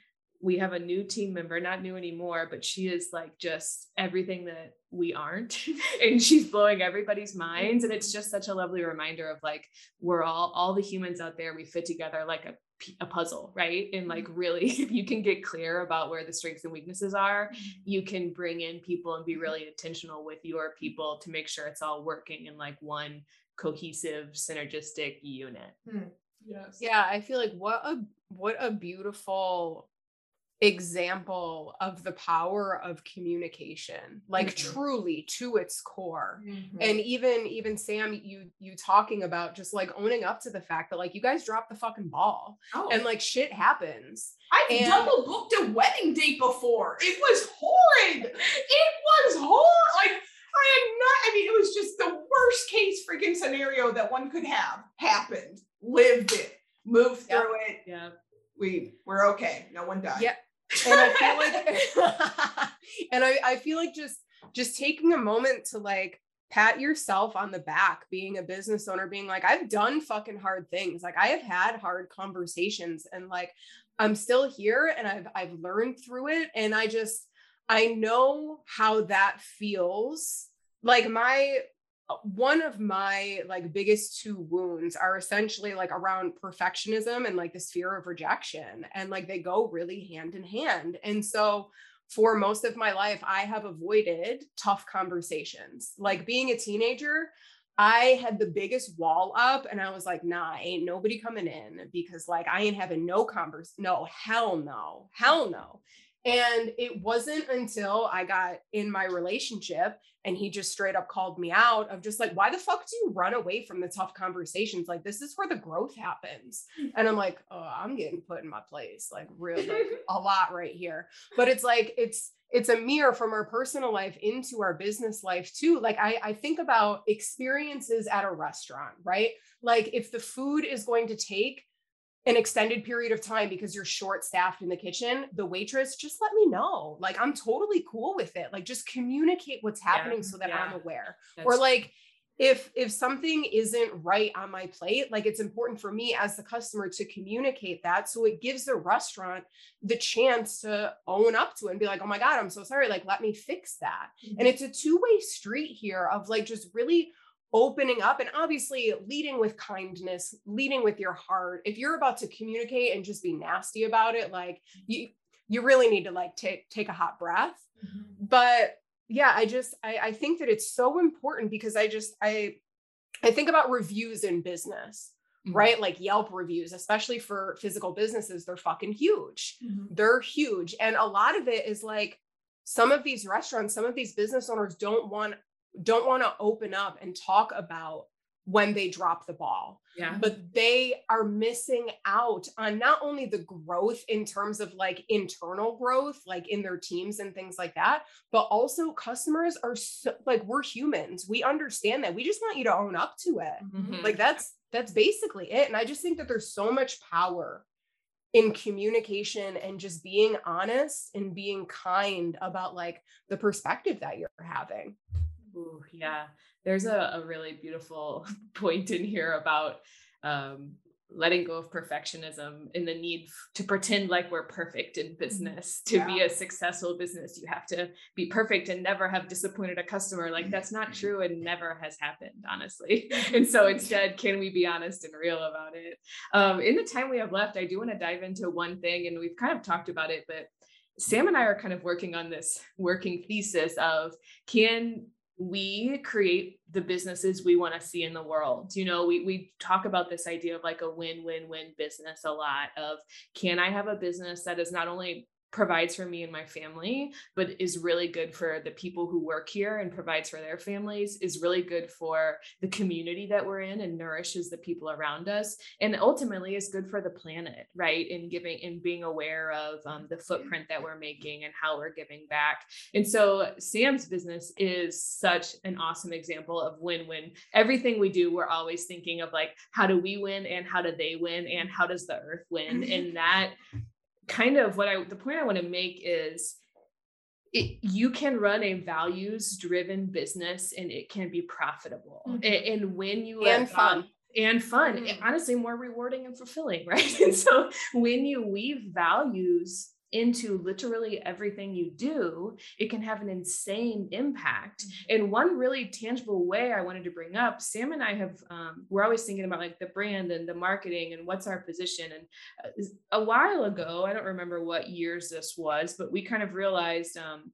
S1: we have a new team member, not new anymore, but she is like just everything that we aren't. and she's blowing everybody's minds. And it's just such a lovely reminder of like, we're all, all the humans out there, we fit together like a a puzzle, right? And like mm-hmm. really, if you can get clear about where the strengths and weaknesses are, mm-hmm. you can bring in people and be really intentional with your people to make sure it's all working in like one cohesive, synergistic unit.
S3: Hmm. Yes.
S2: Yeah, I feel like what a what a beautiful example of the power of communication like
S3: Mhm.
S2: truly to its core
S3: Mm-hmm.
S2: and even even sam you you talking about just like owning up to the fact that like you guys dropped the fucking ball
S3: oh,
S2: and like shit happens
S3: I've
S2: and-
S3: double booked a wedding date before. It was horrid. It was horrid. Like I am not. I mean, it was just the worst case freaking scenario that one could have happened. Lived it. Moved
S2: Yep.
S3: through it.
S1: Yeah.
S3: We we're okay. No one died.
S2: Yeah. And I feel like and I, I feel like just just taking a moment to like pat yourself on the back being a business owner being like I've done fucking hard things. Like I have had hard conversations and like I'm still here and I've I've learned through it. And I just I know how that feels. Like my Uh, one of my like biggest two wounds are essentially like around perfectionism and like this fear of rejection and like they go really hand in hand and so for most of my life i have avoided tough conversations. Like being a teenager i had the biggest wall up and i was like nah ain't nobody coming in because like i ain't having no converse no hell no hell no and it wasn't until I got in my relationship and he just straight up called me out of just like, why the fuck do you run away from the tough conversations? Like, this is where the growth happens. Mm-hmm. And I'm like, oh, I'm getting put in my place, like, really a lot right here. But it's like, it's, it's a mirror from our personal life into our business life too. Like I, I think about experiences at a restaurant, right? Like if the food is going to take an extended period of time because you're short staffed in the kitchen, the waitress, just let me know. Like, I'm totally cool with it. Like, just communicate what's happening so that I'm aware.
S1: That's
S2: or like, if if something isn't right on my plate like it's important for me as the customer to communicate that so it gives the restaurant the chance to own up to it and be like oh my god i'm so sorry like let me fix that and mm-hmm. it's a two-way street here of like just really opening up and obviously leading with kindness leading with your heart if you're about to communicate and just be nasty about it like you you really need to like take take a hot breath
S1: Mhm.
S2: but yeah i just I, I think that it's so important because i just i i think about reviews in business
S1: Mhm.
S2: right like yelp reviews especially for physical businesses they're fucking huge
S1: Mhm.
S2: they're huge and a lot of it is like some of these restaurants some of these business owners don't want don't want to open up and talk about when they drop the ball.
S1: Yeah.
S2: but they are missing out on not only the growth in terms of like internal growth like in their teams and things like that but also customers are so, like we're humans. We understand that. We just want you to own up to it.
S1: Mhm.
S2: like that's that's basically it. And i just think that there's so much power in communication and just being honest and being kind about like the perspective that you're having
S1: Ooh, yeah. There's a, a really beautiful point in here about um, letting go of perfectionism and the need to pretend like we're perfect in business. To be a successful business, you have to be perfect and never have disappointed a customer. Like that's not true and never has happened, honestly. And so instead, can we be honest and real about it? Um, in the time we have left, I do want to dive into one thing, and we've kind of talked about it, but Sam and I are kind of working on this working thesis of can we create the businesses we want to see in the world. You know we we talk about this idea of like a win-win-win business a lot of can i have a business that is not only provides for me and my family but is really good for the people who work here and provides for their families is really good for the community that we're in and nourishes the people around us and ultimately is good for the planet right in giving and being aware of um, the footprint that we're making and how we're giving back and so Sam's business is such an awesome example of win-win. Everything we do, we're always thinking of like, how do we win and how do they win and how does the earth win? And that kind of what I the point I want to make is it, you can run a values driven business and it can be profitable.
S2: Mhm.
S1: A- And, when you
S2: And fun.
S1: val- and fun,
S2: Mhm.
S1: and honestly, more rewarding and fulfilling, right? And so when you weave values into literally everything you do, it can have an insane impact. And one really tangible way I wanted to bring up, Sam and I have, um, we're always thinking about like the brand and the marketing and what's our position. And uh, a while ago, I don't remember what years this was, but we kind of realized um,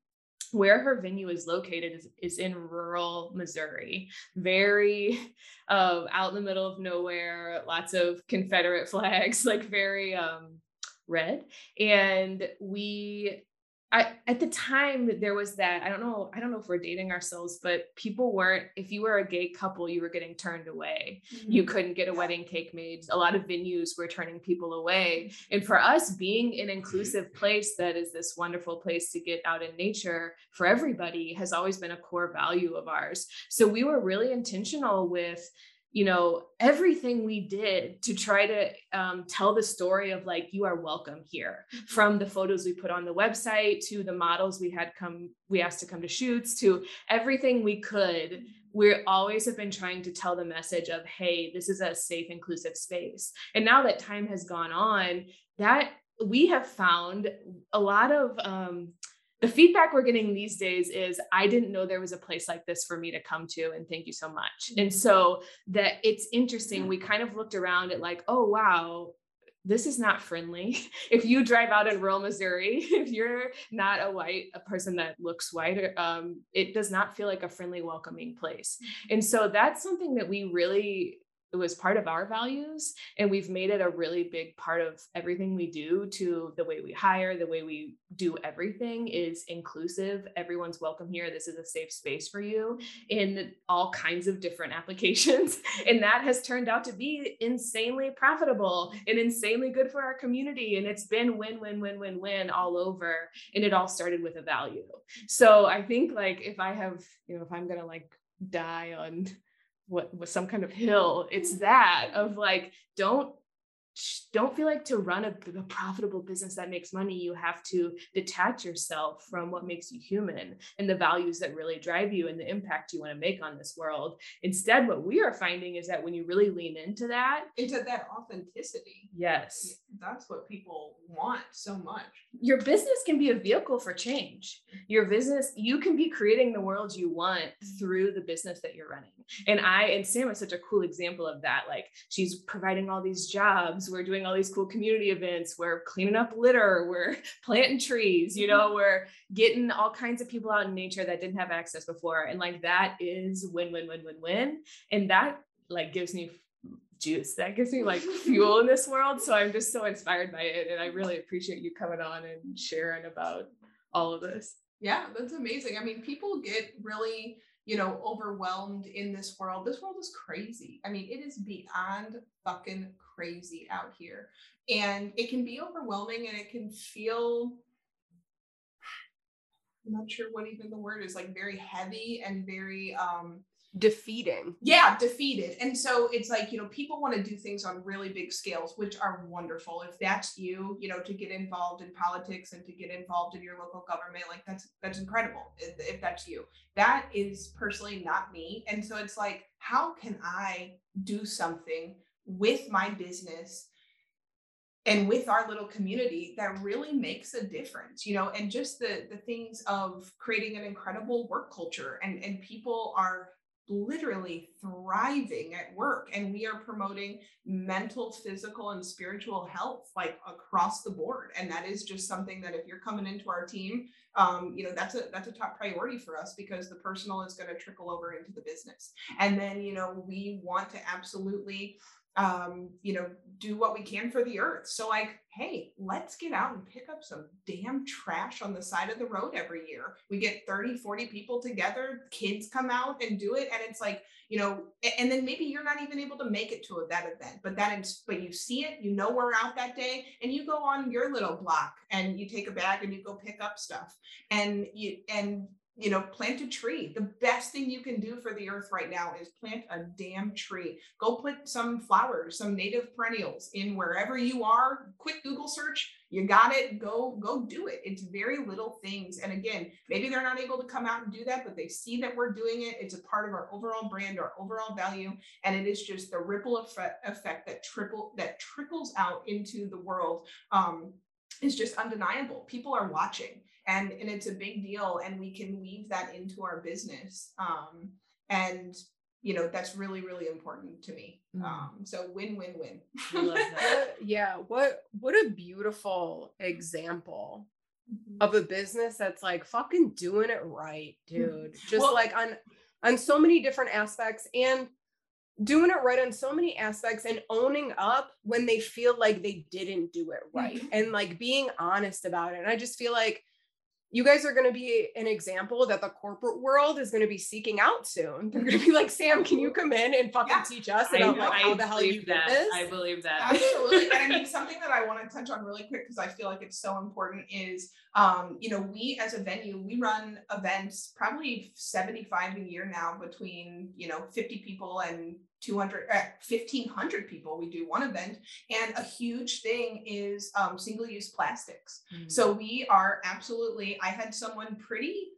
S1: where her venue is located is, is in rural Missouri, very uh, out in the middle of nowhere, lots of Confederate flags, like very um, red. And we I, at the time there was that i don't know i don't know if we're dating ourselves but people weren't if you were a gay couple you were getting turned away mm-hmm. you couldn't get a wedding cake made a lot of venues were turning people away and for us being an inclusive place that is this wonderful place to get out in nature for everybody has always been a core value of ours so we were really intentional with you know everything we did to try to um, tell the story of like you are welcome here mm-hmm. from the photos we put on the website to the models we had come we asked to come to shoots to everything we could we always have been trying to tell the message of hey this is a safe inclusive space and now that time has gone on that we have found a lot of um, the feedback we're getting these days is i didn't know there was a place like this for me to come to and thank you so much and mm-hmm. so that it's interesting we kind of looked around at like oh wow this is not friendly. If you drive out in rural Missouri, if you're not a white, a person that looks white, um, it does not feel like a friendly, welcoming place. Mm-hmm. And so that's something that we really it was part of our values and we've made it a really big part of everything we do to the way we hire the way we do everything is inclusive. Everyone's welcome here. This is a safe space for you in all kinds of different applications. And that has turned out to be insanely profitable and insanely good for our community. And it's been win win win win win all over. And it all started with a value. So i think like if i have you know if i'm going to like die on what was some kind of hill it's that of like don't don't feel like to run a, a, profitable business that makes money, you have to detach yourself from what makes you human and the values that really drive you and the impact you want to make on this world. Instead, what we are finding is that when you really lean into that,
S3: into that authenticity,
S1: yes,
S3: that's what people want so much.
S1: Your business can be a vehicle for change. Your business, you can be creating the world you want through the business that you're running. And I and Sam is such a cool example of that. Like she's providing all these jobs we're doing all these cool community events we're cleaning up litter we're planting trees you know we're getting all kinds of people out in nature that didn't have access before. And like that is win win win win win. And that like gives me juice. That gives me like fuel in this world. So i'm just so inspired by it. And i really appreciate you coming on and sharing about all of this.
S3: Yeah that's amazing. I mean people get really you know, overwhelmed in this world. This world is crazy. I mean, it is beyond fucking crazy out here. And it can be overwhelming and it can feel I'm not sure what even the word is like very heavy and very um
S2: defeating.
S3: Yeah, defeated. And so it's like, you know, people want to do things on really big scales, which are wonderful. If that's you, you know, to get involved in politics and to get involved in your local government, like that's that's incredible. If, that's you. That is personally not me. And so it's like, how can I do something with my business and with our little community that really makes a difference you know and just the the things of creating an incredible work culture and and people are literally thriving at work and we are promoting mental physical and spiritual health like across the board. And that is just something that if you're coming into our team um, you know that's a that's a top priority for us because the personal is going to trickle over into the business. And then you know we want to absolutely um, you know, do what we can for the earth. So, like, hey, let's get out and pick up some damn trash on the side of the road every year. We get 30, 40 people together, kids come out and do it. And it's like, you know, and then maybe you're not even able to make it to that event, but that is, but you see it, you know, we're out that day and you go on your little block and you take a bag and you go pick up stuff and you, and you know, plant a tree. The best thing you can do for the earth right now is plant a damn tree. Go put some flowers, some native perennials in wherever you are. Quick Google search, you got it. Go go do it. It's very little things. And again, maybe they're not able to come out and do that, but they see that we're doing it. It's a part of our overall brand, our overall value, and it is just the ripple effect, that triple that trickles out into the world. Um, is just undeniable. People are watching and and it's a big deal and we can weave that into our business um, and you know that's really really important to me mm. um, so win win win
S2: yeah what what a beautiful example of a business that's like fucking doing it right,
S3: Mm-hmm.
S2: dude. Just
S3: Well-
S2: like on on so many different aspects and doing it right on so many aspects and owning up when they feel like they didn't do it right
S3: Mhm.
S2: and like being honest about it. And I just feel like you guys are going to be an example that the corporate world is going to be seeking out soon. They're going to be like, Sam, can you come in and fucking
S3: Yeah.
S2: teach us
S1: I,
S2: about like, how
S1: I
S2: the hell you
S1: believe
S2: did
S1: that.
S2: this?
S1: I believe that.
S3: Absolutely. and I mean, something that I want to touch on really quick because I feel like it's so important is, um, you know, we as a venue, we run events probably 75 a year now between, you know, 50 people and 200, uh, 1500 people. We do one event. And a huge thing is um, single use plastics.
S1: Mm.
S3: So we are absolutely, I had someone pretty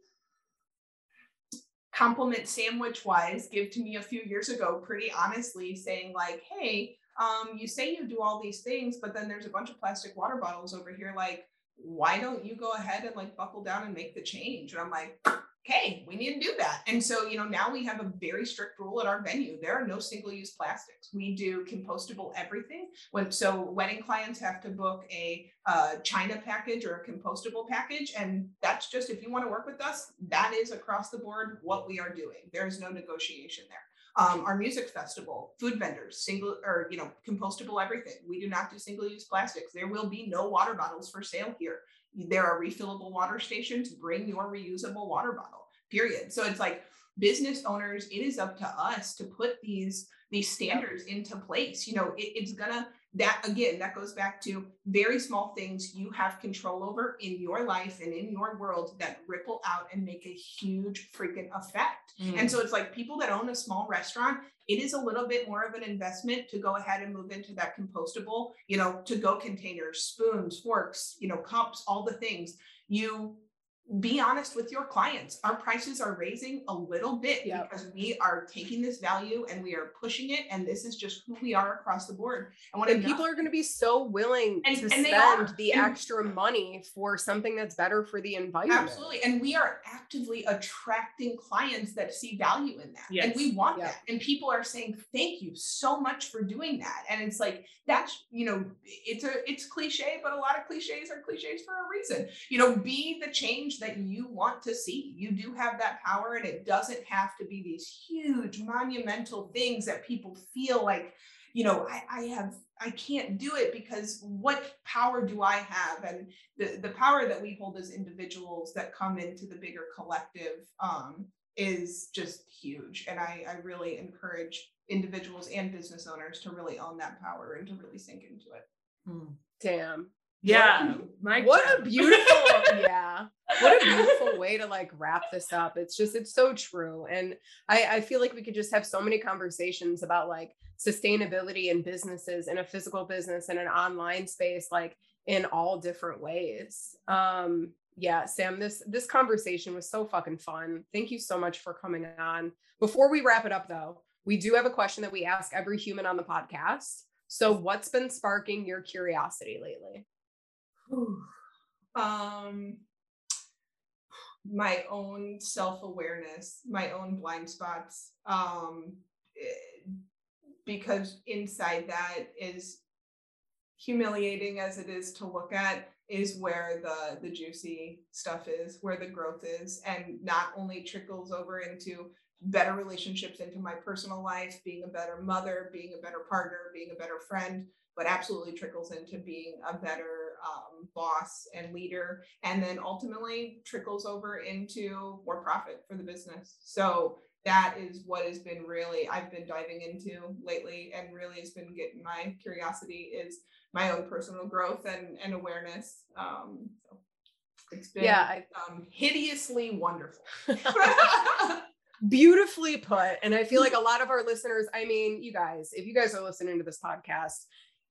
S3: compliment sandwich wise give to me a few years ago, pretty honestly saying, like, hey, um, you say you do all these things, but then there's a bunch of plastic water bottles over here. Like, why don't you go ahead and like buckle down and make the change? And I'm like, okay, we need to do that. And so, you know, now we have a very strict rule at our venue. There are no single-use plastics. We do compostable everything. When so wedding clients have to book a uh, China package or a compostable package, and that's just if you want to work with us, that is across the board what we are doing. There is no negotiation there. Um, our music festival, food vendors, single or you know, compostable everything. We do not do single-use plastics. There will be no water bottles for sale here. There are refillable water stations. Bring your reusable water bottle. Period. So it's like business owners. It is up to us to put these these standards into place. You know, it, it's gonna that again. That goes back to very small things you have control over in your life and in your world that ripple out and make a huge freaking effect.
S1: Mm.
S3: And so it's like people that own a small restaurant, it is a little bit more of an investment to go ahead and move into that compostable, you know, to go containers, spoons, forks, you know, cups, all the things. You be honest with your clients. Our prices are raising a little bit
S2: Yep.
S3: because we are taking this value and we are pushing it. And this is just who we are across the board. And what
S2: and people are going to be so willing
S3: And-
S2: to
S3: and
S2: spend the
S3: And-
S2: extra money for something that's better for the environment.
S3: Absolutely. And we are actively attracting clients that see value in that.
S1: Yes.
S3: And we want
S2: Yeah.
S3: that. And people are saying, thank you so much for doing that. And it's like, that's, you know, it's a, it's cliche, but a lot of cliches are cliches for a reason. You know, be the change that you want to see. You do have that power and it doesn't have to be these huge monumental things that people feel like, you know, I, I have, I can't do it because what power do I have? And the, the power that we hold as individuals that come into the bigger collective um, is just huge. And I, I really encourage individuals and business owners to really own that power and to really sink into it.
S1: Mm.
S2: Damn.
S1: Yeah. My
S2: What a beautiful, yeah. What a beautiful way to like wrap this up. It's just, it's so true. And I, I feel like we could just have so many conversations about like sustainability in businesses in a physical business and an online space, like in all different ways. Um, yeah, Sam, this this conversation was so fucking fun. Thank you so much for coming on. Before we wrap it up though, we do have a question that we ask every human on the podcast. So what's been sparking your curiosity lately?
S3: Um my own self-awareness my own blind spots um eh, because inside that is humiliating as it is to look at is where the the juicy stuff is where the growth is and not only trickles over into better relationships into my personal life being a better mother being a better partner being a better friend but absolutely trickles into being a better um, boss and leader and then ultimately trickles over into more profit for the business. So that is what has been really i've been diving into lately and really has been getting my curiosity is my own personal growth and, and awareness. Um, so it's been
S2: Yeah, I-
S3: um, hideously wonderful.
S2: Beautifully put and i feel like a lot of our listeners i mean you guys if you guys are listening to this podcast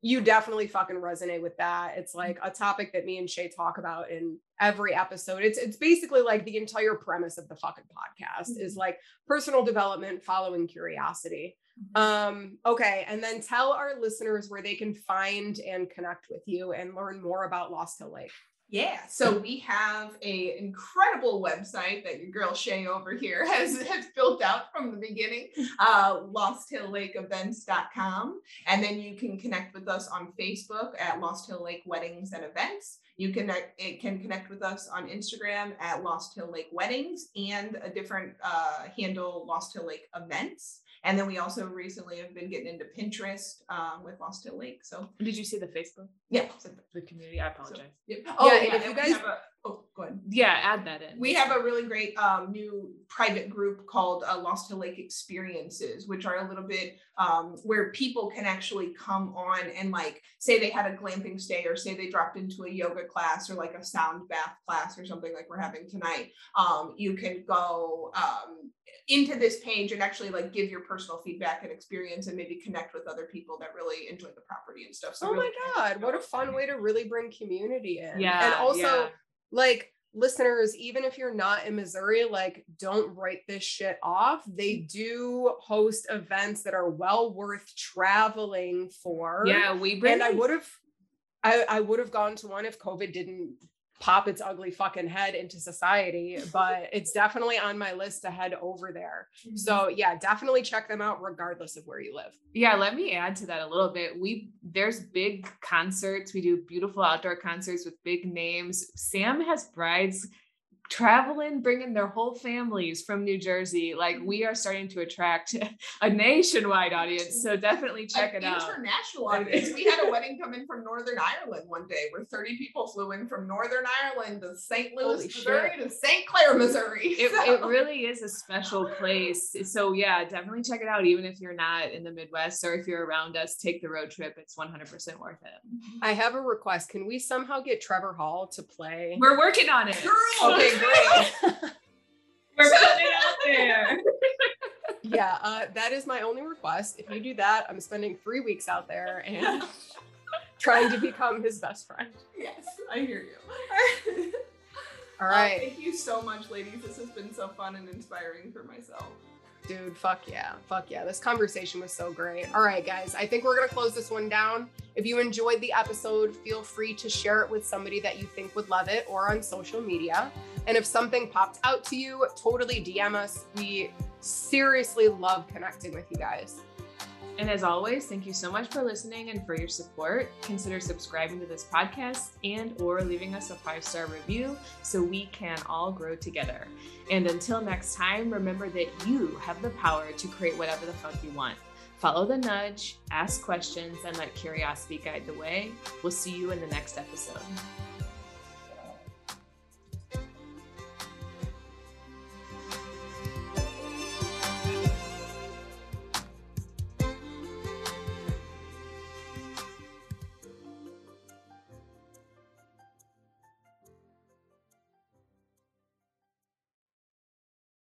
S2: you definitely fucking resonate with that. It's like a topic that me and shay talk about in every episode. It's it's basically like the entire premise of the fucking podcast is like personal development following curiosity. Um okay and then tell our listeners where they can find and connect with you and learn more about lost hill lake
S3: Yeah, so we have a incredible website that your girl Shay over here has, has built out from the beginning, uh, LostHillLakeEvents.com. And then you can connect with us on Facebook at Lost Hill Lake Weddings and Events. You can it can connect with us on Instagram at Lost Hill Lake Weddings and a different uh, handle, Lost Hill Lake Events. And then we also recently have been getting into Pinterest um, with Lost Hill Lake. So
S1: did you see the Facebook?
S3: Yeah,
S1: the community. I apologize. So,
S3: yeah. Oh, yeah, yeah. if you guys. A, oh, go ahead.
S1: Yeah, add that in.
S3: We have a really great um, new private group called uh, Lost Hill Lake Experiences, which are a little bit um, where people can actually come on and like say they had a glamping stay or say they dropped into a yoga class or like a sound bath class or something like we're having tonight. Um, you can go um, into this page and actually like give your personal feedback and experience and maybe connect with other people that really enjoy the property and stuff.
S2: So oh
S3: really
S2: my God, what a fun way to really bring community in.
S1: Yeah.
S2: And also
S1: yeah.
S2: Like listeners, even if you're not in Missouri, like don't write this shit off. They do host events that are well worth traveling for.
S1: Yeah, we bring
S2: and I would have I, I would have gone to one if COVID didn't pop its ugly fucking head into society, but it's definitely on my list to head over there. Mm-hmm. So yeah, definitely check them out regardless of where you live.
S1: Yeah, let me add to that a little bit. We there's big concerts. We do beautiful outdoor concerts with big names. Sam has brides traveling, bringing their whole families from New Jersey. Like we are starting to attract a nationwide audience. So definitely check
S3: An
S1: it out.
S3: International audience. We had a wedding come in from Northern Ireland one day where 30 people flew in from Northern Ireland to St. Louis, Holy Missouri shit. to St. Clair, Missouri.
S1: It, so. it really is a special place. So yeah, definitely check it out. Even if you're not in the Midwest or if you're around us, take the road trip. It's 100% worth it.
S2: I have a request. Can we somehow get Trevor Hall to play?
S1: We're working on it.
S3: Girl.
S2: Okay, great.
S1: We're putting it out there.
S2: yeah, uh, that is my only request. If you do that, I'm spending three weeks out there and trying to become his best friend.
S3: Yes, I hear
S2: you. All right.
S3: Uh, thank you so much, ladies. This has been so fun and inspiring for myself.
S2: Dude, fuck yeah. Fuck yeah. This conversation was so great. All right, guys. I think we're going to close this one down. If you enjoyed the episode, feel free to share it with somebody that you think would love it or on social media. And if something popped out to you, totally DM us. We seriously love connecting with you guys.
S1: And as always, thank you so much for listening and for your support. Consider subscribing to this podcast and or leaving us a five-star review so we can all grow together. And until next time, remember that you have the power to create whatever the fuck you want. Follow the nudge, ask questions, and let curiosity guide the way. We'll see you in the next episode.